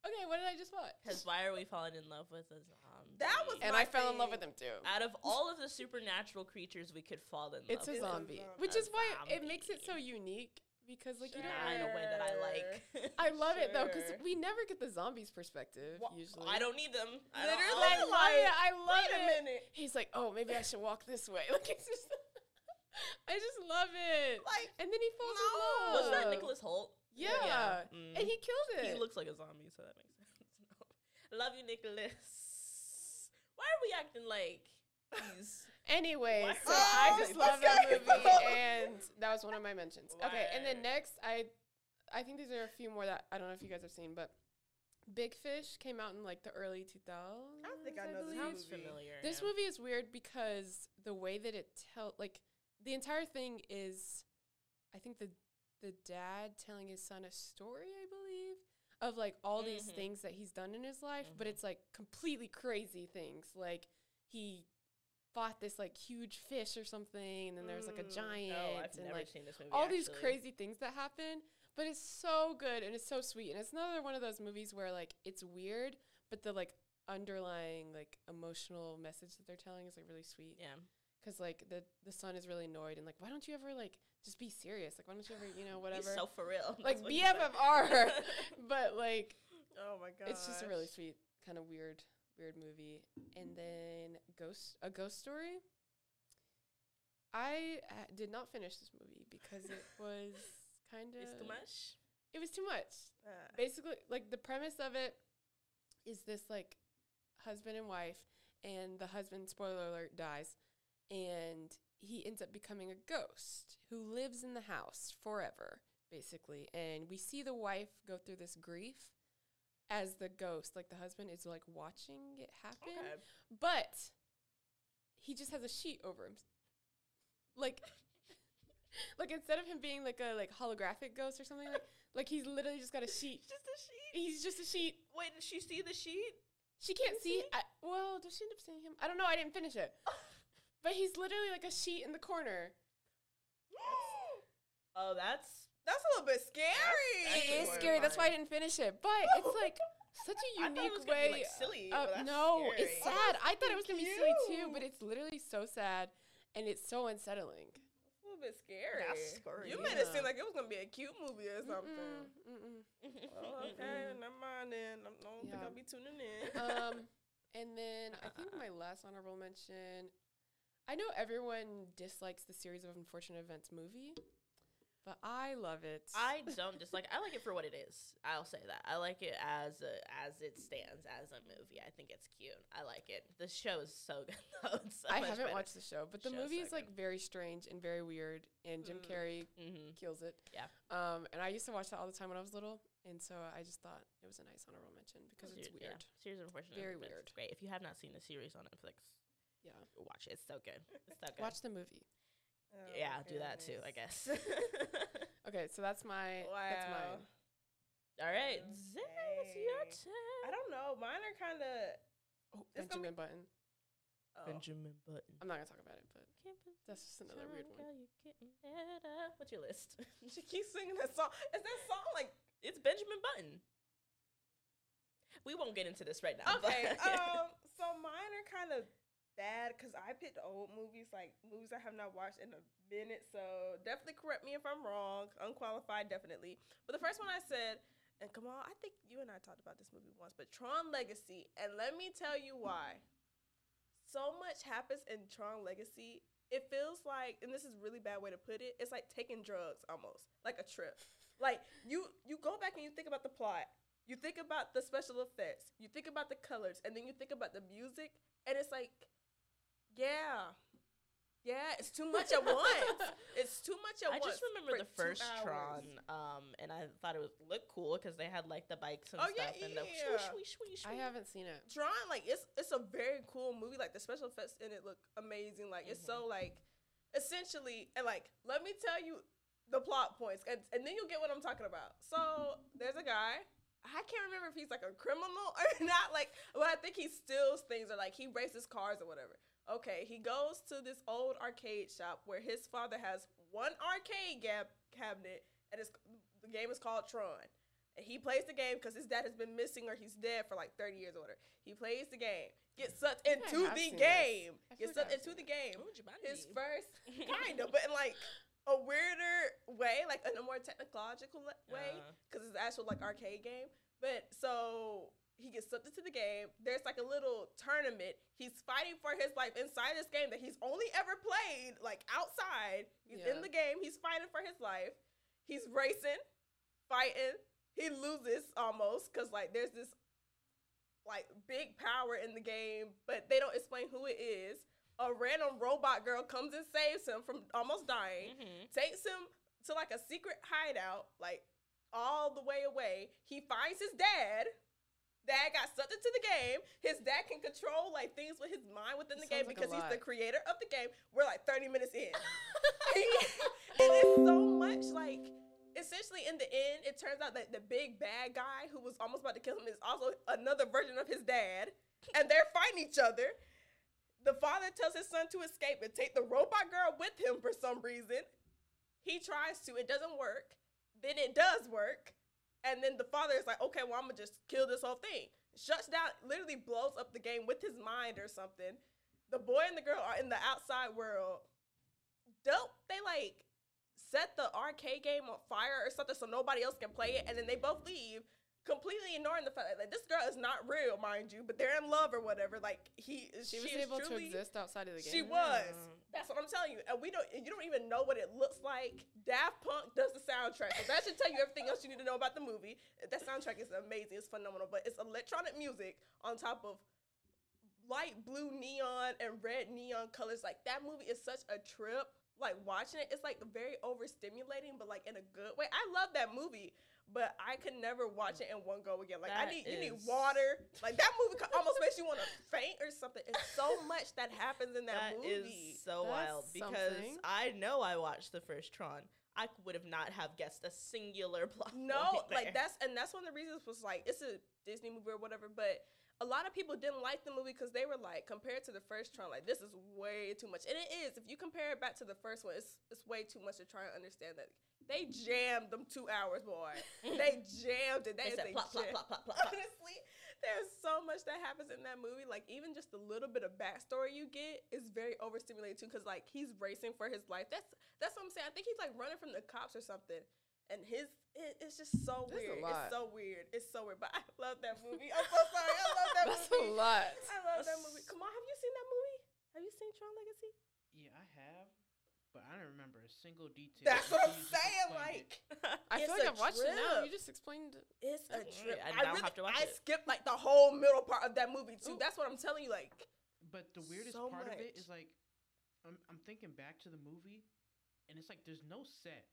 okay, what did I just watch? Because why are we falling in love with a zombie? That was and my I fell in love with him too. out of all of the supernatural creatures we could fall in It's love It's a zombie, zombie. which A is why it makes it so unique because like you Yeah, don't. in a way that I like. I love it though because we never get the zombies perspective Wha- usually. I don't need them. I don't, Literally, I I'll- love like, it. I love Wait a minute. He's like, oh, maybe I should walk this way. Like it's just, I just love it. Like, and then he falls in no. love. Was that Nicholas Hoult? Yeah, Mm. and he killed it. He looks like a zombie, so that makes sense. Love you, Nicholas. Why are we acting like he's Anyway, What? so I Oh, just let's love that movie, and that was one of my mentions. Okay, and then next, I, I think these are a few more that I don't know if you guys have seen, but Big Fish came out in like the early 2000s. I think I know this sounds familiar? This yeah. movie is weird because the way that it tell like the entire thing is I think the the dad telling his son a story, I believe, of like all these Mhm. things that he's done in his life, but Mhm. it's like completely crazy things. Like he fought this like huge fish or something and then there was like a Mm. giant Oh, I've and never like seen this movie. all these crazy things that happen but it's so good and it's so sweet and it's another one of those movies where like it's weird but the like underlying like emotional message that they're telling is like really sweet Yeah. because like the the son is really annoyed and like why don't you ever like just be serious like why don't you ever you know whatever He's so for real. like That's what he said. BFFR but like Oh my god. it's just a really sweet kind of weird weird movie. And then ghost a ghost story? I uh, did not finish this movie because it was kind of It's too much. it was too much. Uh, basically like the premise of it is this like husband and wife and the husband spoiler alert dies. And he ends up becoming a ghost who lives in the house forever basically. And we see the wife go through this grief as the ghost like the husband is like watching it happen okay. but he just has a sheet over him like like instead of him being like a like holographic ghost or something like like he's literally just got a sheet Just a sheet. He's just a sheet. Wait, did she see the sheet? She can't Is see. he? I, well, does she end up seeing him? I don't know. I didn't finish it. but he's literally like a sheet in the corner. Oh, that's That's a little bit scary. It is scary. That's why I didn't finish it. But it's like such a I thought it unique was gonna be, way. like, silly, of- but that's no, it's scary. sad. I thought it was gonna be silly too, but it's literally so sad and it's so unsettling. a little bit scary. That's scary. You made it seem like it was gonna be a cute movie or something. Mm-mm, mm-mm. Oh, okay, never mind then. I don't think I'll be tuning in. um, and then I think my last honorable mention. I know everyone dislikes the series of unfortunate events movie, but I love it. I don't dislike. I like it for what it is. I'll say that. I like it as a, as it stands as a movie. I think it's cute. I like it. The show is so good though. It's so I haven't better. watched the show, but the movie so is like very strange and very weird, and Jim Mm. Carrey Mhm. kills it. Yeah. Um, and I used to watch that all the time when I was little, and so I just thought it was a nice honorable mention because it's yeah. weird. Series of unfortunate Very weird. is Great. If you have not seen the series on Netflix, Yeah. watch it. It's so good. It's so good. Watch the movie. Oh, yeah, do that too. I guess. Okay, so that's my that's mine. All right, Okay. Zay, it's your turn. I don't know. Mine are kind of. Oh, It's gonna Benjamin Button. Oh. Benjamin Button. I'm not gonna talk about it, but that's just another weird one. Girl, you're getting better. What's your list? She keeps singing that song. Is that song like it's Benjamin Button. We won't get into this right now. okay? um, so mine are kind of bad because I picked old movies, like movies I have not watched in a minute. So definitely correct me if I'm wrong. Unqualified, definitely. But the first one I said, and come on, I think you and I talked about this movie once, but Tron Legacy, and let me tell you why. So much happens in Tron Legacy. It feels like, and this is really bad way to put it. It's like taking drugs almost, like a trip. Like you, you go back and you think about the plot. You think about the special effects. You think about the colors, and then you think about the music, and it's like, yeah, yeah, it's too much at once. It's too much at I once. I just remember the first hours. Tron, um, and I thought it was looked cool because they had like the bikes and Oh, yeah, stuff, and the yeah. shwee, shwee, shwee, I haven't seen it. Tron, like it's it's a very cool movie. Like the special effects in it look amazing. Like it's so like essentially and like let me tell you the plot points and, and then you'll get what I'm talking about. So there's a guy. I can't remember if he's like a criminal or not. Like, well, I think he steals things or like he races cars or whatever. Okay, he goes to this old arcade shop where his father has one arcade gab- cabinet and it's, the game is called Tron. And he plays the game because his dad has been missing or he's dead for like 30 years or whatever. He plays the game, gets sucked into the game, gets sucked into the game. His first, kind of, but in like a weirder way, like in a more technological way, uh-huh. because it's an actual like arcade game. But so he gets sucked into the game. There's like a little tournament. He's fighting for his life inside this game that he's only ever played like outside. He's Yeah. in the game. He's fighting for his life. He's racing, fighting. He loses almost because like there's this like big power in the game, but they don't explain who it is. A random robot girl comes and saves him from almost dying Mhm. takes him to like a secret hideout, like all the way away. He finds his dad. Dad got sucked into the game. His dad can control like things with his mind within the Sounds game like because he's the creator of the game. We're like 30 minutes in. and it's so much like essentially in the end, it turns out that the big bad guy who was almost about to kill him is also another version of his dad. And they're fighting each other. The father tells his son to escape and take the robot girl with him for some reason. He tries to, it doesn't work. Then it does work. And then the father is like, okay, well, I'm gonna just kill this whole thing. Shuts down, literally blows up the game with his mind or something. The boy and the girl are in the outside world. Don't they like set the arcade game on fire or something so nobody else can play it? And then they both leave, completely ignoring the fact that like, this girl is not real, mind you, but they're in love or whatever. Like he, She was is able to exist outside of the game. she was. Mm. That's what I'm telling you. And we don't. And you don't even know what it looks like. Daft Punk does the soundtrack, so that should tell you everything else you need to know about the movie. That soundtrack is amazing. It's phenomenal. But it's electronic music on top of light blue neon and red neon colors. Like that movie is such a trip. Like watching it, it's like very overstimulating, but like in a good way. I love that movie. But I could never watch it in one go again. Like I That need, you need water. Like that movie almost makes you want to faint or something. It's so much that happens in that, That is movie. so That's wild because something. I know I watched the first Tron. I would have not have guessed a singular plot. No, point like that's and that's one of the reasons was like it's a Disney movie or whatever, but a lot of people didn't like the movie because they were like compared to the first Tron, like this is way too much, and it is. If you compare it back to the first one, it's it's way too much to try and understand that they jammed them two hours, boy. they jammed it. They They, said they plop, plop, jam- plop, plop, plop, plop. Honestly, there's so much that happens in that movie. Like even just a little bit of backstory you get is very overstimulating too. Cause like he's racing for his life. That's that's what I'm saying. I think he's like running from the cops or something. And his it, it's just so That's a weird. lot. It's so weird. It's so weird. But I love that movie. I'm so sorry. I love that That's a movie. lot. I love that movie. Come on, have you seen that movie? Have you seen Tron Legacy? Yeah, I have, but I don't remember a single detail. That's what I'm until you just saying. Like. I feel like I've watched it now. You just explained. It's a trip. I I, now really, have to watch I it. skipped like the whole middle part of that movie too. Ooh. That's what I'm telling you. Like But the weirdest So part of it is like, I'm I'm thinking back to the movie, and it's like there's no set.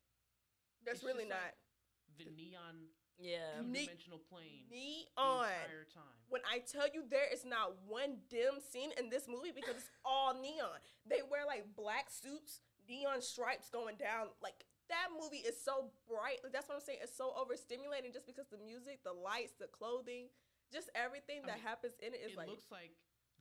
That's It's really just not. like The neon yeah. Ne- two-dimensional plane the Neon. entire time. When I tell you there is not one dim scene in this movie because it's all neon. They wear like black suits, neon stripes going down. Like that movie is so bright. That's what I'm saying. It's so overstimulating just because the music, the lights, the clothing, just everything I that mean, happens in it is it like looks like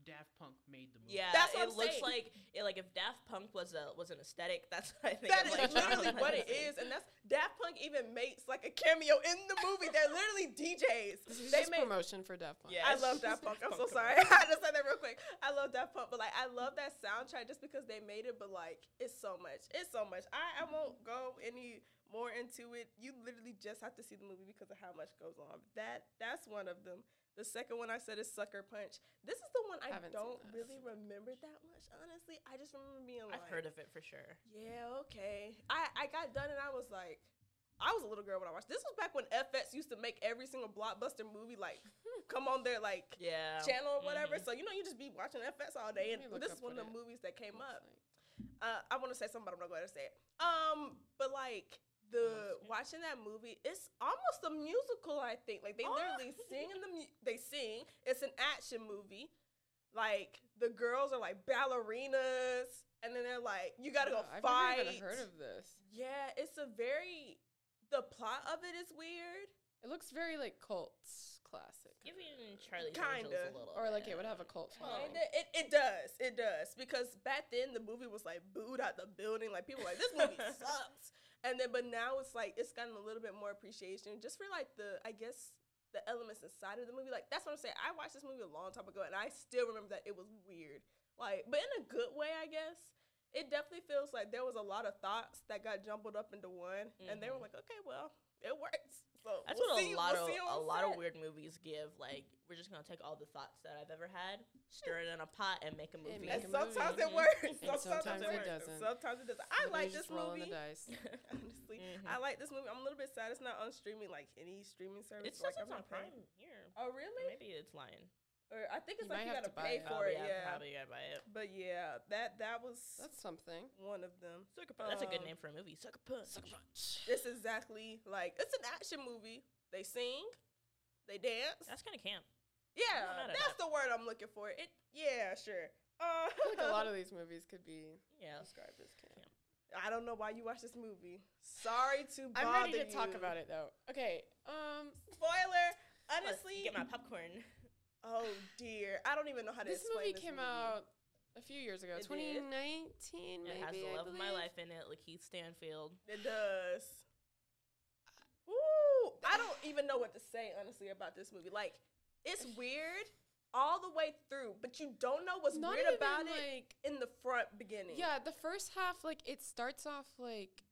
Daft Punk made the movie. Yeah, That's what it I'm looks saying. like it, like if Daft Punk was a was an aesthetic. That's what I think. That of, is like, literally what it is, and that's Daft Punk even makes like a cameo in the movie. They're literally DJs. This is They just make. promotion for Daft Punk. Yeah. I love Daft Punk. I'm so sorry. commercial. I just said that real quick. I love Daft Punk, but like I love that soundtrack just because they made it. But like it's so much. It's so much. I, I won't go any more into it. You literally just have to see the movie because of how much goes on. That that's one of them. The second one I said is Sucker Punch. This is the one I don't really remember that much. Honestly, I just remember being like, I've heard of it for sure. yeah, okay. I, I got done and I was like, I was a little girl when I watched. This was back when FX used to make every single blockbuster movie like come on their like Yeah. channel or whatever. Mhm. So you know you just be watching FX all day, and Let me look this is one of the movies that came looks up. like. Uh, I want to say something, but I'm not going to say it. Um, but like the oh, watching that movie, it's almost a musical. I think like they Oh. literally sing in the mu- they sing. It's an action movie. Like the girls are like ballerinas, and then they're like, you got to go Oh, I've fight. never even heard of this. Yeah, it's a very the plot of it is weird. It looks very like cults classic. Giving Charlie's Kinda. Angels a little. Or like it would have a cult oh. following. Kinda. It, it does. It does. Because back then the movie was like booed out the building. Like people were like, this movie sucks. And then but now it's like it's gotten a little bit more appreciation just for like the I guess the elements inside of the movie. Like that's what I'm saying. I watched this movie a long time ago and I still remember that it was weird. Like, but in a good way, I guess. It definitely feels like there was a lot of thoughts that got jumbled up into one, and they were Mhm. like, "Okay, well, it works." So That's we'll what see- a lot we'll of a lot of weird movies give. Like we're just gonna take all the thoughts that I've ever had, stir it in a pot, and make a movie. make And a movie. sometimes it works. And sometimes it works. doesn't. Sometimes it doesn't. I Maybe like this just rolling movie. the dice. Honestly, Mhm. I like this movie. I'm a little bit sad it's not on streaming like any streaming service. It says like, it's I'm on Prime here. Oh really? Maybe it's lying. Or I think it's You like you gotta pay it. for Probably, it. yeah, Yeah. probably gotta buy it. But yeah, that that was That's something. one of them. Sucker Punch. That's a good Um, name for a movie. Sucker Punch. Sucker Punch. It's exactly like it's an action movie. They sing, they dance. That's kind of camp. yeah, mad at that's the word I'm looking for. It. Yeah, sure. Uh, I feel like a lot of these movies could be Yeah. described as camp. I don't know why you watch this movie. Sorry to bother I'm ready to talk about it though. Okay. Um, Spoiler. Let's Honestly, get my popcorn. Oh dear, I don't even know how to this explain movie this came movie. out a few years ago, It did. 2019 maybe. it has the I love of my life in it, LaKeith Stanfield. It does. Ooh, I don't even know what to say honestly about this movie. Like, it's weird all the way through, but you don't know what's Not weird even about it like in the front beginning. yeah, the first half like it starts off like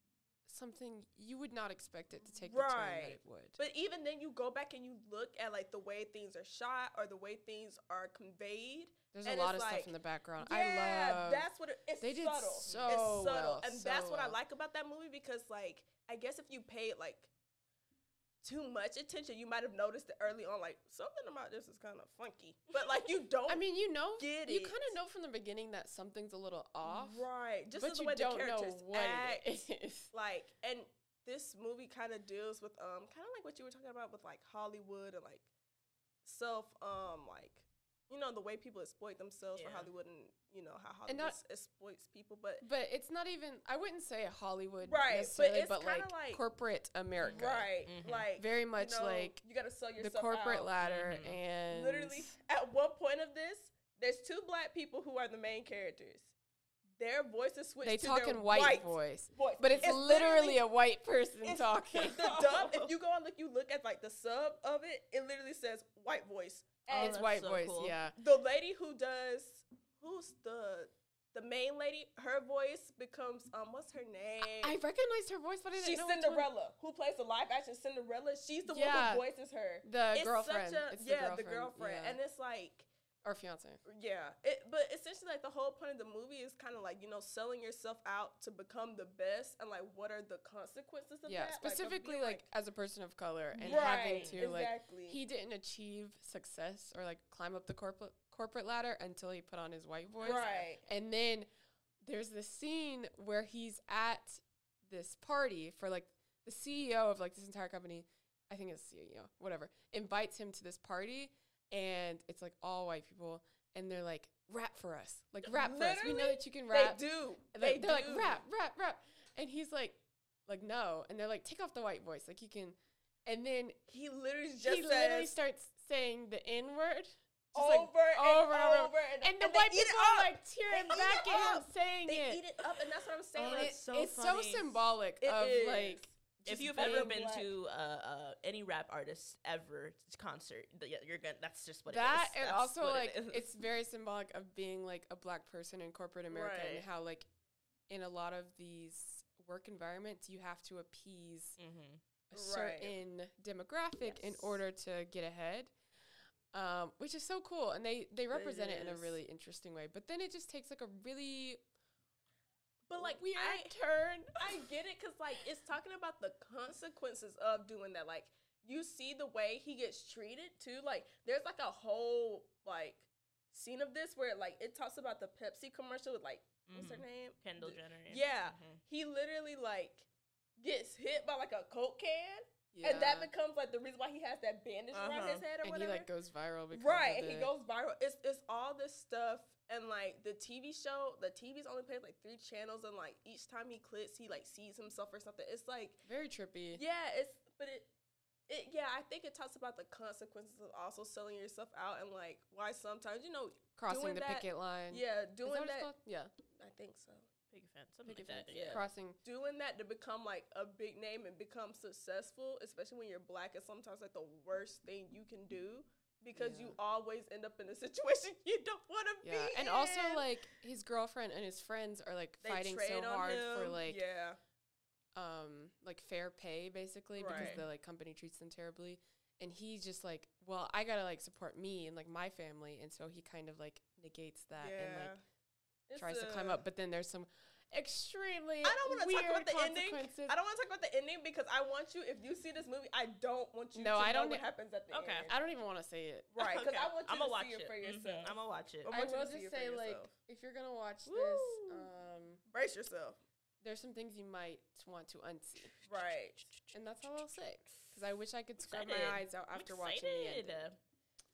something you would not expect it to take the turn that it would. But even then, you go back and you look at like the way things are shot or the way things are conveyed. There's a lot of like, stuff in the background. Yeah, I love. that's what it, it's They did subtle. so it's subtle, well, and so that's what I like about that movie because, like, I guess if you paid like too much attention, you might have noticed it early on, like something about this is kind of funky. But like, you don't. I mean, you know, get you kind of know from the beginning that something's a little off, right? Just but you way don't the know characters what act, it is. like, and this movie kind of deals with um, kind of like what you were talking about with like Hollywood and like self um, like you know the way people exploit themselves for Hollywood and you know how Hollywood not- exploits people, but But it's not even. I wouldn't say a Hollywood Right, but necessarily, it's but, like, kinda like- corporate America. right, Mhm. like Very much you know, like you got to sell yourself the corporate out. ladder Mhm. and Literally, at one point of this, there's two black people who are the main characters. their voices switch They to talk their in white, voice, voice. but it's, literally, a white person talking. the dub. If you go and look, you look at like the sub of it. It literally says white voice. Oh, And it's white so voice, cool. yeah. the lady who does who's the the main lady, her voice becomes um what's her name? I recognized her voice, but I didn't She's know which one. Cinderella, who plays the live action Cinderella. She's the Yeah. one who voices her. The It's girlfriend. Such a, it's the yeah, girlfriend. the girlfriend, yeah. and it's like or fiance. yeah, it. But essentially, like the whole point of the movie is kind of like you know selling yourself out to become the best, and like what are the consequences of Yeah, that? Like, of specifically being, like, as a person of color and right, having to like he didn't achieve success or like climb up the corporate corporate ladder until he put on his white voice. right. And then there's this scene where he's at this party for like the CEO of like this entire company, I think it's CEO, whatever, invites him to this party and it's like all white people and they're like, rap for us. Like rap for us. We know that you can They rap. do. And They Like, they're like rap, rap, rap. And he's like like no. And they're like, take off the white voice. Like you can and then He literally just he literally starts saying the N word. over, like, and over and over. over, and, And the and white people are like tearing They eat back it at him saying They it. eat it up, and that's what I'm saying. Oh, and like, it, so it's so symbolic It of is. like If you've ever been black. to uh, uh, any rap artist ever concert, you're gonna. That's just what that it is. and also like it it's very symbolic of being like a black person in corporate America Right. and how like in a lot of these work environments you have to appease Mhm. a Right. certain demographic in order to get ahead. Um, which is so cool, and they they represent it, in a really interesting way. But then it just takes like a really but like weird I, turn. I get it because like it's talking about the consequences of doing that. Like you see the way he gets treated too. Like there's like a whole like scene of this where like it talks about the Pepsi commercial with like what's her Mhm. name? Kendall Jenner. Yeah, Mhm. he literally like gets hit by like a coke can, and that becomes like the reason why he has that bandage around Uh-huh. his head or and whatever. he like goes viral because right of and he goes viral it's, it's all this stuff and like the tv show the tv's only plays like three channels and like each time he clicks he like sees himself or something it's like very trippy. yeah it's but it it yeah i think it talks about the consequences of also selling yourself out and like why sometimes you know Crossing the that- picket line. yeah Is that doing it's that. Yeah. i think so Picket fence, something Picket like that. fence. Yeah. Crossing. doing that to become like a big name and become successful, especially when you're black, is sometimes like the worst thing you can do because Yeah. you always end up in a situation you don't want to Yeah. be. And also like his girlfriend and his friends are like They fighting so hard for like yeah, um like fair pay basically because the like company treats them terribly and he's just like well i gotta like support me and like my family and so he kind of like negates that and like It's tries to climb up but then there's some extremely I don't want to talk about the ending. I don't want to talk about the ending because I want you. If you see this movie, I don't want you No, to I know don't Know what happens at the end. Okay. end. I don't even want to say it Right, because I want you I'ma to watch see it for Mhm. yourself. I'ma watch it. I i want will to see just it for say like if you're gonna watch this um Brace yourself. there's some things you might want to unsee Right. and that's all i'll say because i wish i could scrub my eyes out I'm after watching the excited. ending.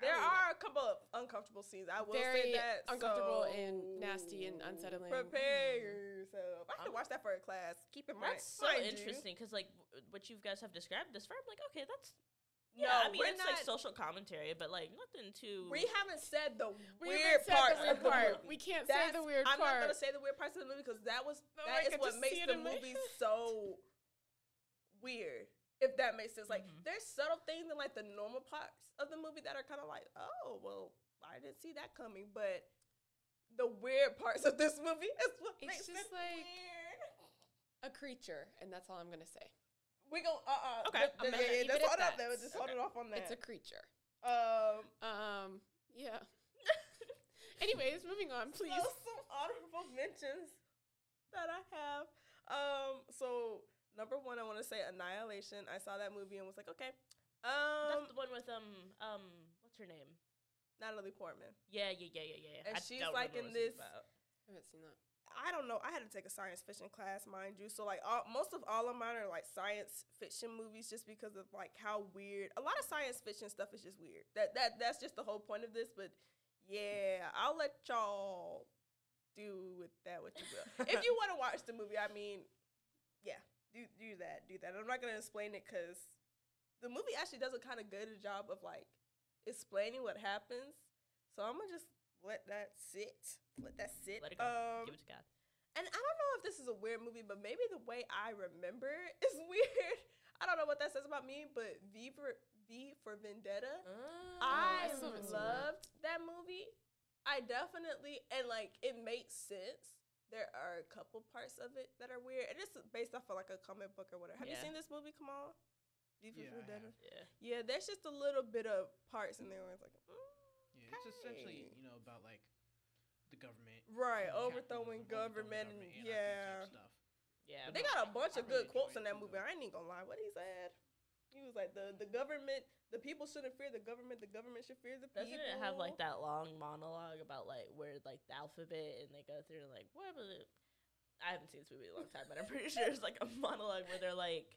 There are a couple of uncomfortable scenes. I will Very say that. uncomfortable so and nasty and unsettling. Prepare yourself. I can I'm- watch that for a class. Keep in mind. That's so mind interesting because, like, what you guys have described this for, I'm like, okay, that's No, yeah. I mean, we're it's like social commentary, but like nothing too. We haven't said the We weird haven't said parts the weird of the part. movie. We can't That's- say the weird I'm part. not gonna say the weird parts of the movie because that was No, I that is what makes the movie so weird. If that makes sense, like Mhm. there's subtle things in like the normal parts of the movie that are kind of like, oh well, I didn't see that coming, but the weird parts of this movie is what It's makes just it like- weird. A creature, and that's all I'm gonna say. We go, uh, uh, Okay, th- I'm th- gonna yeah, yeah, leave just it at hold that. up there, just hold Okay. it off on that. It's a creature. um, Um, yeah. Anyways, moving on, please. So some honorable mentions that I have. Um, so number one, I want to say Annihilation. I saw that movie and was like, okay. Um, That's the one with um um what's her name? Natalie Portman. Yeah, yeah, yeah, yeah, yeah. And I she's, don't like, remember in what it's this- about. I haven't seen that. I don't know. I had to take a science fiction class, mind you. So like, all, most of all of mine are like science fiction movies, just because of like how weird. A lot of science fiction stuff is just weird. That that that's just the whole point of this. But yeah, I'll let y'all do with that what you will. if you want to watch the movie, I mean, yeah, do do that, do that. I'm not gonna explain it because the movie actually does a kind of good job of like explaining what happens. So I'm gonna just let that sit. Let that sit. Let it go. Um, Give it to God. and I don't know if this is a weird movie, but maybe the way I remember it is weird. I don't know what that says about me, but V for V for Vendetta. Oh, I still haven't that. loved that movie. I definitely and like it makes sense. There are a couple parts of it that are weird, and it's based off of like a comic book or whatever. Have you seen this movie? Come on, V for Yeah, Vendetta. yeah. Yeah, there's just a little bit of parts in there where it's like, mm, Yeah, it's essentially you know about like the government, right, you know, overthrowing capitalism, government, and yeah. stuff. Yeah. But they got a bunch I of really good quotes in that movie. though. I ain't gonna lie. What he said? He was like, the the government, the people shouldn't fear the government. The government should fear the Doesn't people. it have like that long monologue about like where like the alphabet and they go through like what? I haven't seen this movie in a long time, but I'm pretty sure it's like a monologue where they're like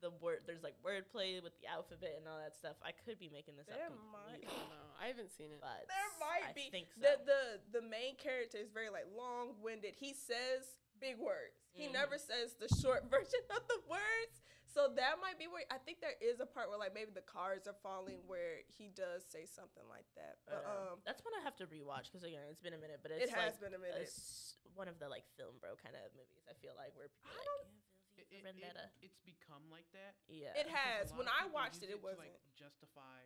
the word there's like wordplay with the alphabet and all that stuff. I could be making this up. There up might- completely, No, I haven't seen it. but There might I be. think so. The the the main character is very like long winded. He says big words. He Mhm. never says the short version of the words. So that might be where I think there is a part where like maybe the cards are falling where he does say something like that. But Uh, um, that's when I have to rewatch because again it's been a minute, but it's it has like been a minute. it's one of the like film bro kind of movies. I feel like where people I are don't- like yeah, It, V it, Vendetta. it, it's become like that. yeah, It has. When I watched it, it wasn't. like justify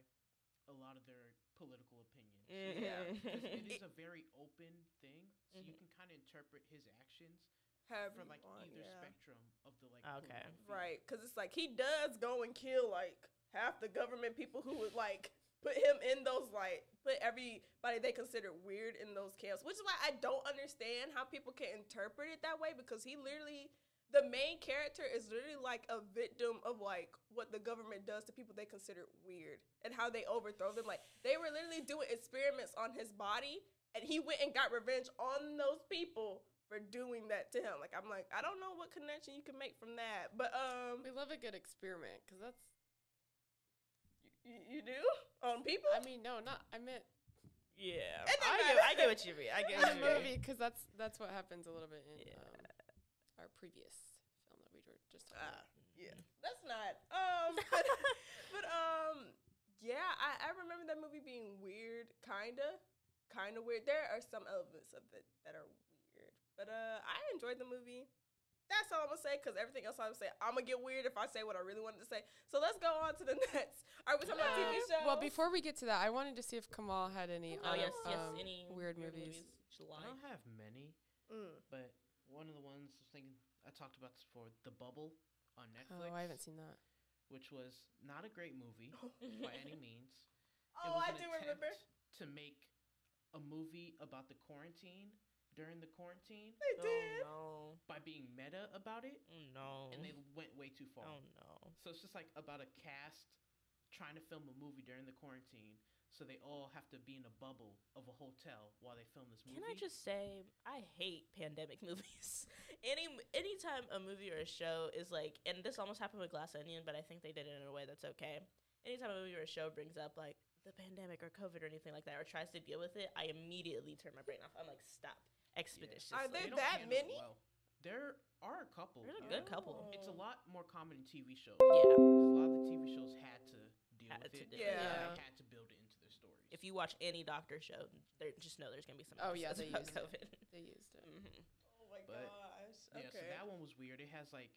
a lot of their political opinions. Yeah. 'Cause it is a very open thing, so you Mhm. can kind of interpret his actions Have for like on, either yeah. spectrum of the like. Okay. Right, because it's like he does go and kill like half the government people who would like put him in those like put everybody they consider weird in those camps, which is why I don't understand how people can interpret it that way because he literally the main character is literally like a victim of like what the government does to people they consider weird and how they overthrow them. Like they were literally doing experiments on his body and he went and got revenge on those people for doing that to him. Like I'm like, I don't know what connection you can make from that. But um We love a good experiment because that's. you, you do? On people? I mean, no, not. I meant yeah. I get. I get what you mean. I get what the you mean. movie because that's that's what happens a little bit in Yeah. um, our previous film that we were just talking Ah, about. yeah. That's not. Um but, but um yeah, I, I remember that movie being weird, kinda. Kinda weird. There are some elements of it that are weird. But uh I enjoyed the movie. That's all I'm gonna say because everything else I'm gonna say, I'm gonna get weird if I say what I really wanted to say. So let's go on to the next. Are we talking about TV Uh, shows? Well, before we get to that, I wanted to see if Kamal had any Oh other, yes, yes. um, Any weird movies. I July. don't have many, Mm. but one of the ones I was thinking I talked about this before, The Bubble on Netflix. Oh, I haven't seen that. Which was not a great movie by any means. Oh, I do remember. To make a movie about the quarantine during the quarantine They Oh did. no. by being meta about it, Oh no. and they went way too far. Oh no. So it's just like about a cast trying to film a movie during the quarantine, so they all have to be in a bubble of a hotel while they film this movie. Can I just say I hate pandemic movies. Any anytime a movie or a show is like, and this almost happened with Glass Onion, but I think they did it in a way that's okay. Anytime a movie or a show brings up like the pandemic or COVID or anything like that, or tries to deal with it, I immediately turn my brain off. I'm like, stop, expeditiously. Are there that many? well. There are a couple. There's a yeah. good couple. Oh. It's a Oh. lot more common in TV shows. Yeah, A lot of the TV shows had to deal Had with to it. do it. Yeah. They had to build it into their stories. If you watch any doctor show, there just know there's gonna be some. Oh, yeah, they about used it. COVID. They used it. hmm Oh my But, gosh. Yeah, so that one was weird. It has like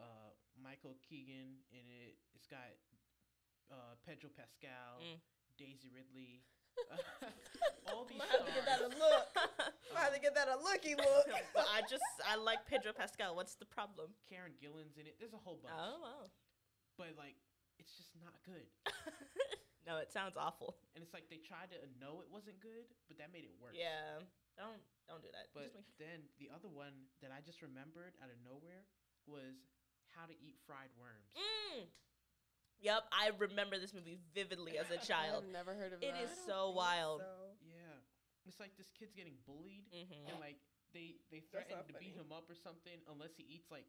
uh, Michael Keegan in it. It's got uh, Pedro Pascal, Mm. Daisy Ridley. all these Might have to get that a stars. look. Might have to get that a looky look. But I just I like Pedro Pascal. What's the problem? Karen Gillan's in it. There's a whole bunch. Oh wow. But like, it's just not good. no, it sounds awful. And it's like they tried to know it wasn't good, but that made it worse. Yeah. Don't don't do that. But make- then the other one that I just remembered out of nowhere was How to Eat Fried Worms. Mm. Yep, I remember this movie vividly as a child. I've never heard of It that. is so wild. Yeah, it's like this kid's getting bullied, hmm and like they they That's threaten not to beat him up or something unless he eats like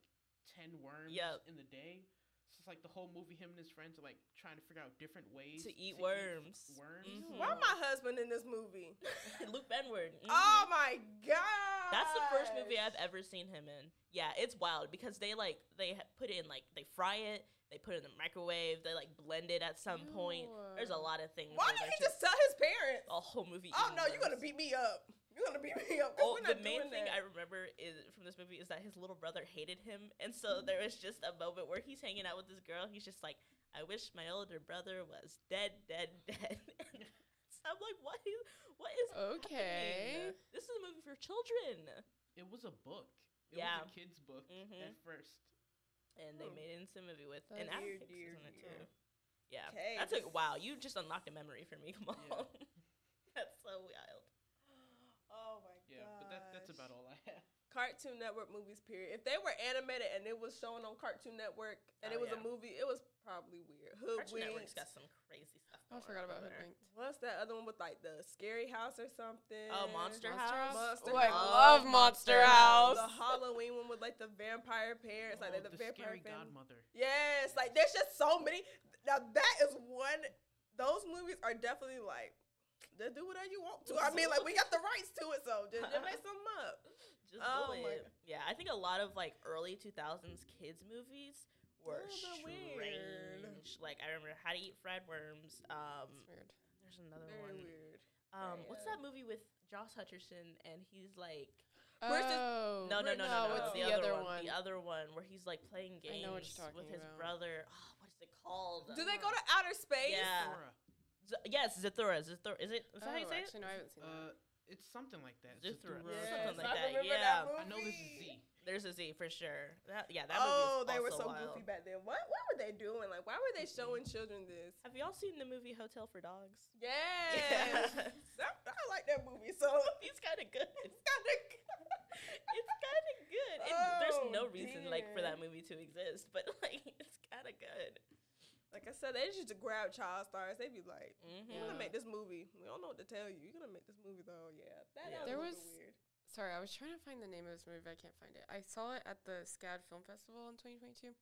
ten worms Yep. in the day. So it's like the whole movie, him and his friends are like trying to figure out different ways To eat worms. worms. Mhm. Why my husband in this movie? Luke Benward. mhm. Oh my god. That's the first movie I've ever seen him in. Yeah, it's wild because they like they put it in like they fry it, they put it in the microwave, they like blend it at some point. There's a lot of things. Why where didn't they're he just tell his parents? a whole movie? Oh eating no, you're gonna beat me up. You're gonna beat me up. 'cause Oh, we're the main doing thing that. I remember is from this movie is that his little brother hated him, and so there was just a moment where he's hanging out with this girl. He's just like, "I wish my older brother was dead, dead, dead." so I'm like, "What is? What is Okay. happening? This is a movie for children." It was a book. It Yeah. was a kid's book Mhm. at first. and they Hmm. made it into a movie with That's and Adam weird, dear, is in it too. Yeah, Okay, that's like this- wow. You just unlocked a memory for me. Come on, that's so wild. Oh my Yeah, but that, that's about all I have. Cartoon Network movies. Period. If they were animated and it was shown on Cartoon Network and Oh, it was yeah. a movie, it was probably weird. Cartoon Network's Hoodwinked. got some crazy stuff. I forgot about over. Hoodwinked. What's that other one with like the scary house or something? Oh, Monster, Monster House. Monster Oh, I love Monster House. The Halloween one with like the vampire parents, like Oh, the, the vampire scary family. godmother. Yes, like there's just so many. Now that is one. Those movies are definitely like. Just do whatever you want to. I mean, like we got the rights to it, so just, just make some up. Just Oh do it. Yeah, I think a lot of like early 2000s kids movies were Little bit weird. strange. Like I remember How to Eat Fried Worms. Um, It's weird. there's another Very one. weird. Um, what's that movie with Josh Hutcherson and he's like Where's this- Oh. no no no no no, What's the, the other other one, one? the other one where he's like playing games I know what you're with his about. brother. Oh, what is it called? Do they go to outer space? Yeah. Zora. Z- yes, Zathura. Zathura. Is it? Is that how you Oh, say actually, no, I haven't seen Uh, it's something like that. Zathura. Zathura. Yes, Something like I that, remember yeah. that I know movie. this is Z. There's a Z for sure. That, yeah, that oh, movie is they were so wild. goofy back then. What what were they doing? Like, why were they showing children this? Have y'all seen the movie Hotel for Dogs? Yes, That- I like that movie. So He's kind of good. it's kind of It's kind of good. And there's Oh, no reason like for that movie to exist, but like it's kind of good. Like I said, they just used to grab child stars. They'd be like, Mm-hmm. "We're gonna make this movie. We don't know what to tell you. You're gonna make this movie though. Yeah, that, Yeah. that There was, a was- weird. Sorry, I was trying to find the name of this movie, but I can't find it. I saw it at the SCAD Film Festival in 2022,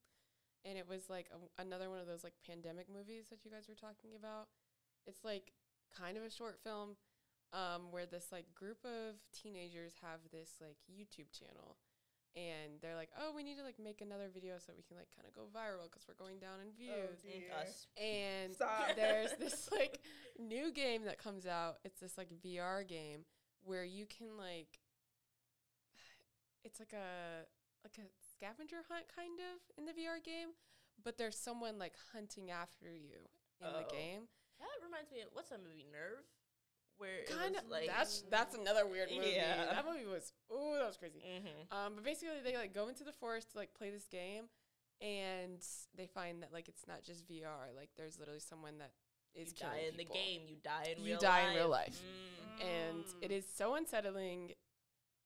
and it was like a, another one of those like pandemic movies that you guys were talking about. It's like kind of a short film um, where this like group of teenagers have this like YouTube channel, and they're like, "Oh, we need to like make another video so we can like kind of go viral because we're going down in oh, views." dear. Us. and Stop. there's this like new game that comes out. It's this like VR game where you can like it's like a like a scavenger hunt kind of in the VR game, but there's someone like hunting after you in the Oh. game. That reminds me of what's that movie Nerve, where Kind of like that's that's another weird movie. Yeah. That movie was oh that was crazy. Mhm. Um, but basically, they like go into the forest to like play this game, and they find that like it's not just VR. Like there's literally someone that is you die in the game. You die in You real die life. in real life. Mm. and it Mm. so unsettling.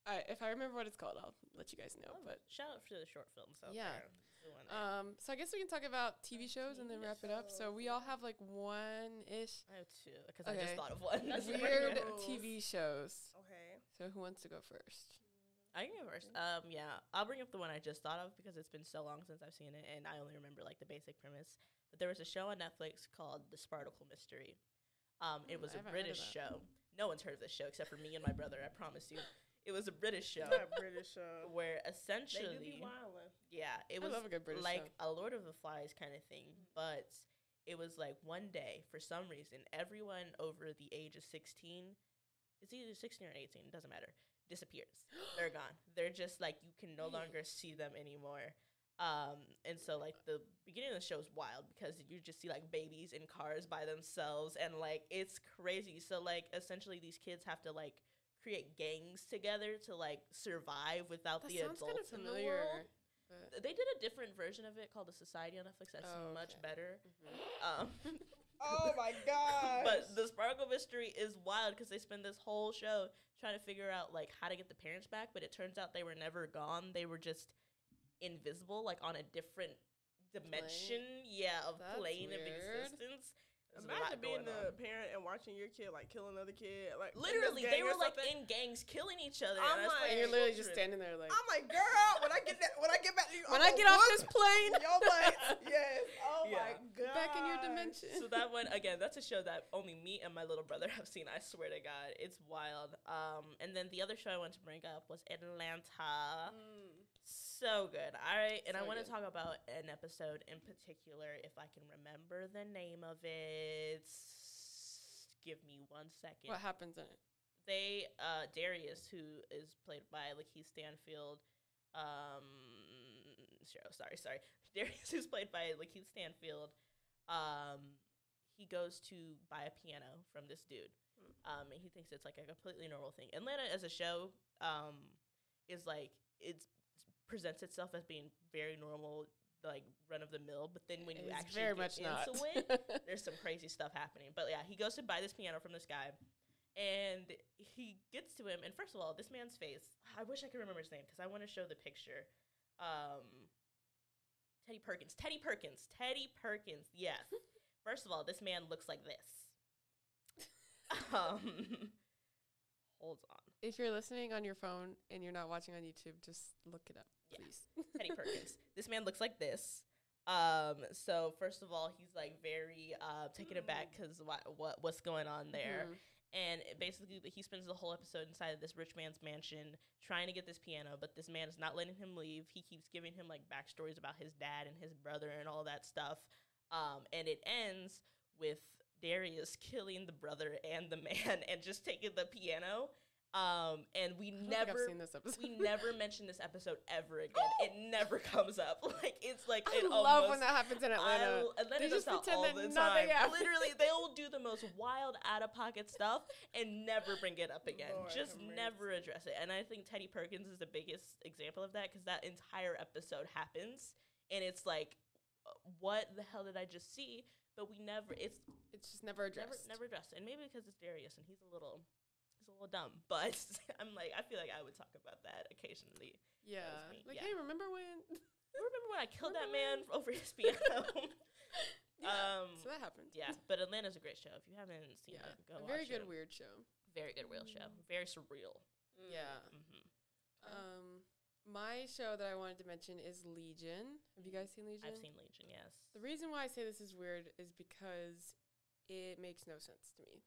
I if I remember what it's called, I'll let you guys know. Oh, But shout out to the short films out Yeah. there. Doing it. um, so I guess we can talk about TV shows and then TV wrap it up. So we all have like one ish I have two because I just okay. thought of one. That's weird random. TV shows. Okay. So who wants to go first? I can go first. Um, yeah, I'll bring up the one I just thought of because it's been so long since I've seen it, and I only remember like the basic premise. But there was a show on Netflix called The Sparticle Mystery. Um, it Hmm, was I a haven't heard of British that. show. No one's heard of this show except for me and my brother. I promise you. It was a British show. That British show. where They essentially, be yeah, it I was love a good British like show. a Lord of the Flies kind of thing, but it was like one day for some reason everyone over the age of 16 it's either 16 or 18 doesn't matter disappears. They're gone. They're just like you can no longer see them anymore. Um and so like the beginning of the show is wild because you just see like babies in cars by themselves and like it's crazy. So like essentially these kids have to like create gangs together to like survive without That the sounds kind of adults in the familiar. world but- they did a different version of it called the Society on Netflix. That's Oh, much okay. better. Mhm. Um, Oh my god. but the Sparticle mystery is wild because they spend this whole show trying to figure out like how to get the parents back, but it turns out they were never gone. They were just invisible, like on a different dimension, yeah, of That's plane of existence. There's a lot Imagine being the on. parent and watching your kid like kill another kid. Like Literally, they were like in gangs killing each other. I'm and like- and you're literally just standing there like, I'm like, girl, when I get that, when I get back to you, when I I'm get gonna off whoop this plane, your butt. yes. Oh Yeah. my god. back in your dimension. so that one again that's a show that only me and my little brother have seen i swear to god it's wild um and then the other show i want to bring up was atlanta Mm. So good. All right and i want to talk about an episode in particular if i can remember the name of it. Give me one second. What happens in it? they uh Darius, who is played by LaKeith Stanfield, um, Cheryl, sorry, sorry, Darius, who's played by LaKeith Stanfield, um, he goes to buy a piano from this dude, um, and he thinks it's like a completely normal thing. Atlanta as a show, um, is like it's presents itself as being very normal, like run of the mill. But then when you It's actually very get much not. into it, there's some crazy stuff happening. But yeah, he goes to buy this piano from this guy, and he gets to him. And first of all, this man's face. I wish I could remember his name because I want to show the picture. Um, Teddy Perkins. Teddy Perkins. Teddy Perkins. Yes. first of all, this man looks like this. um, hold on. If you're listening on your phone and you're not watching on YouTube, just look it up, Yeah. please. Teddy Perkins. This man looks like this. Um, so first of all, he's like very uh taken aback because what what what's going on there, Mhm. and basically he spends the whole episode inside of this rich man's mansion trying to get this piano, but this man is not letting him leave. He keeps giving him like backstories about his dad and his brother and all that stuff. Um, and it ends with Darius killing the brother and the man and just taking the piano. Um, and we I never seen this episode. we never mention this episode ever again. It never comes up. Like it's like I it love almost, when that happens in I Atlanta. l- Atlanta They does just that pretend all that the nothing time. happened. Literally, they will do the most wild, out of pocket stuff and never bring it up again. Lord just never address it. And I think Teddy Perkins is the biggest example of that because that entire episode happens, and it's like, uh, what the hell did I just see? But we never. It's it's just never never addressed. never addressed, and maybe because it's Darius and he's a little. He's a little dumb, but I'm like, I feel like I would talk about that occasionally. Yeah. me, Like, yeah. hey, remember when? Remember when I killed that man over his piano? yeah. um, so that happened. yeah, but Atlanta's a great show. If you haven't seen Yeah. it, go a very good it. weird show. Very good real show. Very surreal. Yeah. hmm Um, my show that I wanted to mention is Legion. Have you guys seen Legion? I've seen Legion. Yes. The reason why I say this is weird is because it makes no sense to me.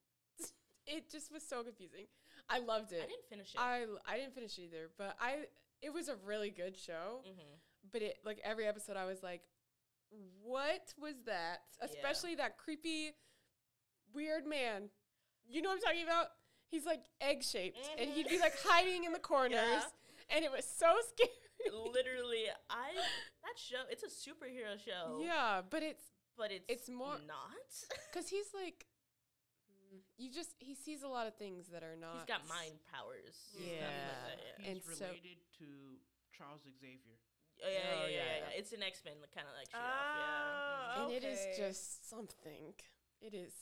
It just was so confusing. I loved it. I didn't finish it. I I didn't finish it either, but I it was a really good show. hmm But it like every episode I was like, what was that? Yeah. Especially that creepy, weird man. You know what I'm talking about? He's like egg shaped, and he'd be Mhm. like hiding in the corners, Yeah. and it was so scary. Literally, I that show. It's a superhero show. Yeah, but it's but it's it's more- not. because he's like, you just he sees a lot of things that are not. He's got mind powers. He's Yeah. Definitely, He's And so- related to Charles Xavier. Oh, yeah, yeah, Oh, yeah, yeah, yeah. yeah. It's an X Men kind of like shit Ah. off. and it is just something. It is,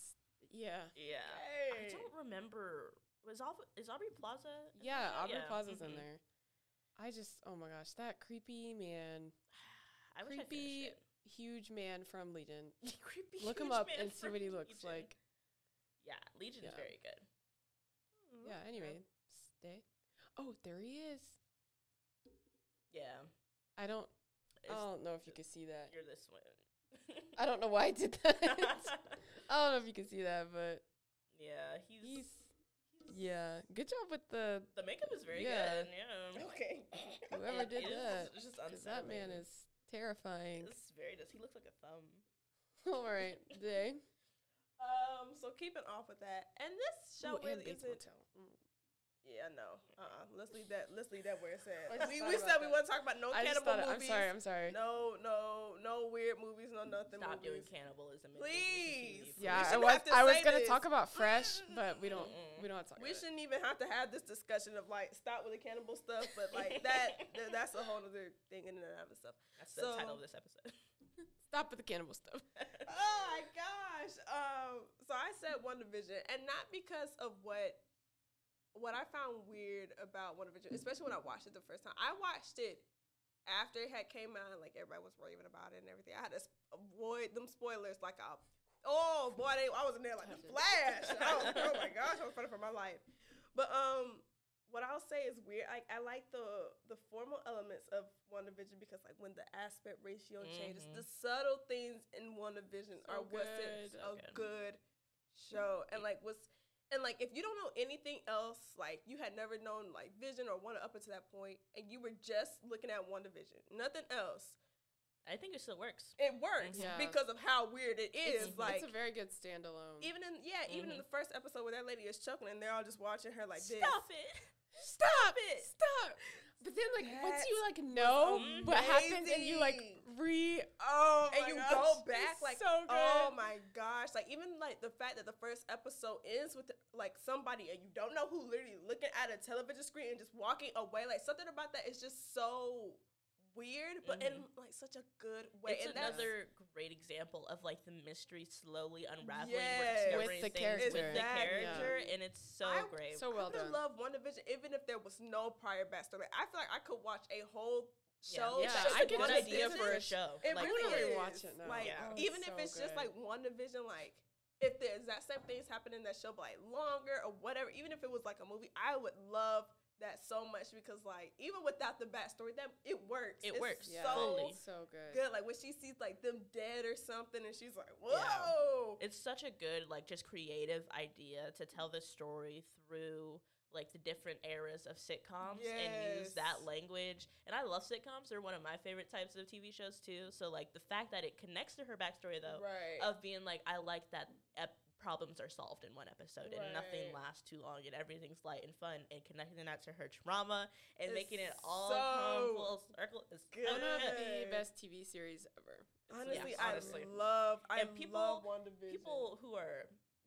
yeah, Yeah. Yeah. I don't remember. Was Aubrey, is Aubrey Plaza? yeah. that? Aubrey Yeah, Plaza's in mhm. there. I just, oh my gosh, that creepy man, I wish I creepy huge man from Legion. creepy. Look him up man and see what he looks Legion. like. Yeah, Legion's Yeah. very good. Mm, Yeah. okay. Anyway, stay. Oh, there he is. Yeah. I don't. It's, I don't know if you can see that. You're this one. I don't know why I did that. I don't know if you can see that, but yeah, he's, he's. Yeah. Good job with the the makeup is very Yeah. good. Yeah. Okay. whoever did that. It's just that man unsettling. is terrifying. It's very. Does he looks like a thumb? All right, Day. Um. So keeping off with that, and this show Ooh, really isn't. Motel. Mm. Yeah, no. Uh. uh Let's leave that. Let's leave that where it's I at. We, we said we that. want to talk about no I cannibal thought. It, I'm movies. sorry. I'm sorry. No, no, no weird movies. No nothing. Stop doing cannibalism. in Please. Disney TV, We Yeah, I was. I was gonna this. talk about fresh, but we don't. Mm-mm. We don't talk We about shouldn't even have to have this discussion of like stop with the cannibal stuff, but like that, th- that's a whole other thing in and of itself. That's the title of this episode. Stop with the cannibal stuff. oh my gosh. Um, so I said WandaVision, and not because of what what I found weird about WandaVision, especially when I watched it the first time. I watched it after it had came out, like everybody was raving about it and everything. I had to avoid them spoilers like a oh boy, they, I was in there like the flash. Was, oh my gosh, I was running for my life. But um, what I'll say is weird. I, I like the the formal elements of WandaVision because like when the aspect ratio changes, Mhm. the subtle things in WandaVision So are what's sets good. a good. good show. And like what's and like if you don't know anything else, like you had never known like Vision or one up until that point, and you were just looking at WandaVision, nothing else. I think it still works. It works Yeah. because of how weird it is. It's, like it's a very good standalone. even in yeah, even in Mhm. the first episode where that lady is choking and they're all just watching her like this. Stop it. stop! It, stop. But then, like, once you like know what happens and you like re Oh my and you gosh, go back like so oh my gosh. Like even like the fact that the first episode ends with like somebody and you don't know who literally looking at a television screen and just walking away like something about that is just so weird but in mm-hmm. like such a good way It's and that's another great example of like the mystery slowly unraveling. Yes. With the discovering character. with the Exactly. character, and it's so I- great. so well I done. would love WandaVision even if there was no prior backstory. I feel like I could watch a whole show. Yeah, just I with could One good just idea Division. for a show. It like, really wanna is. rewatch it now. Like Yeah. Oh, even it's if so it's just like WandaVision, like if the exact same things happen in that show, but like longer or whatever. Even if it was like a movie, I would love that so much because like even without the backstory, that it works. It It's works, yeah, so fully. so good. good. Like when she sees like them dead or something, and she's like, Yeah. "Whoa!" it's such a good like just creative idea to tell the story through like the different eras of sitcoms and use that language and i love sitcoms they're one of my favorite types of tv shows too so like the fact that it connects to her backstory though right. of being like i like that ep- problems are solved in one episode and nothing lasts too long and everything's light and fun and connecting that to her trauma and It's making it all so come full circle is good. One of the best TV series ever. It's honestly, I love. I And people- love WandaVision. people who are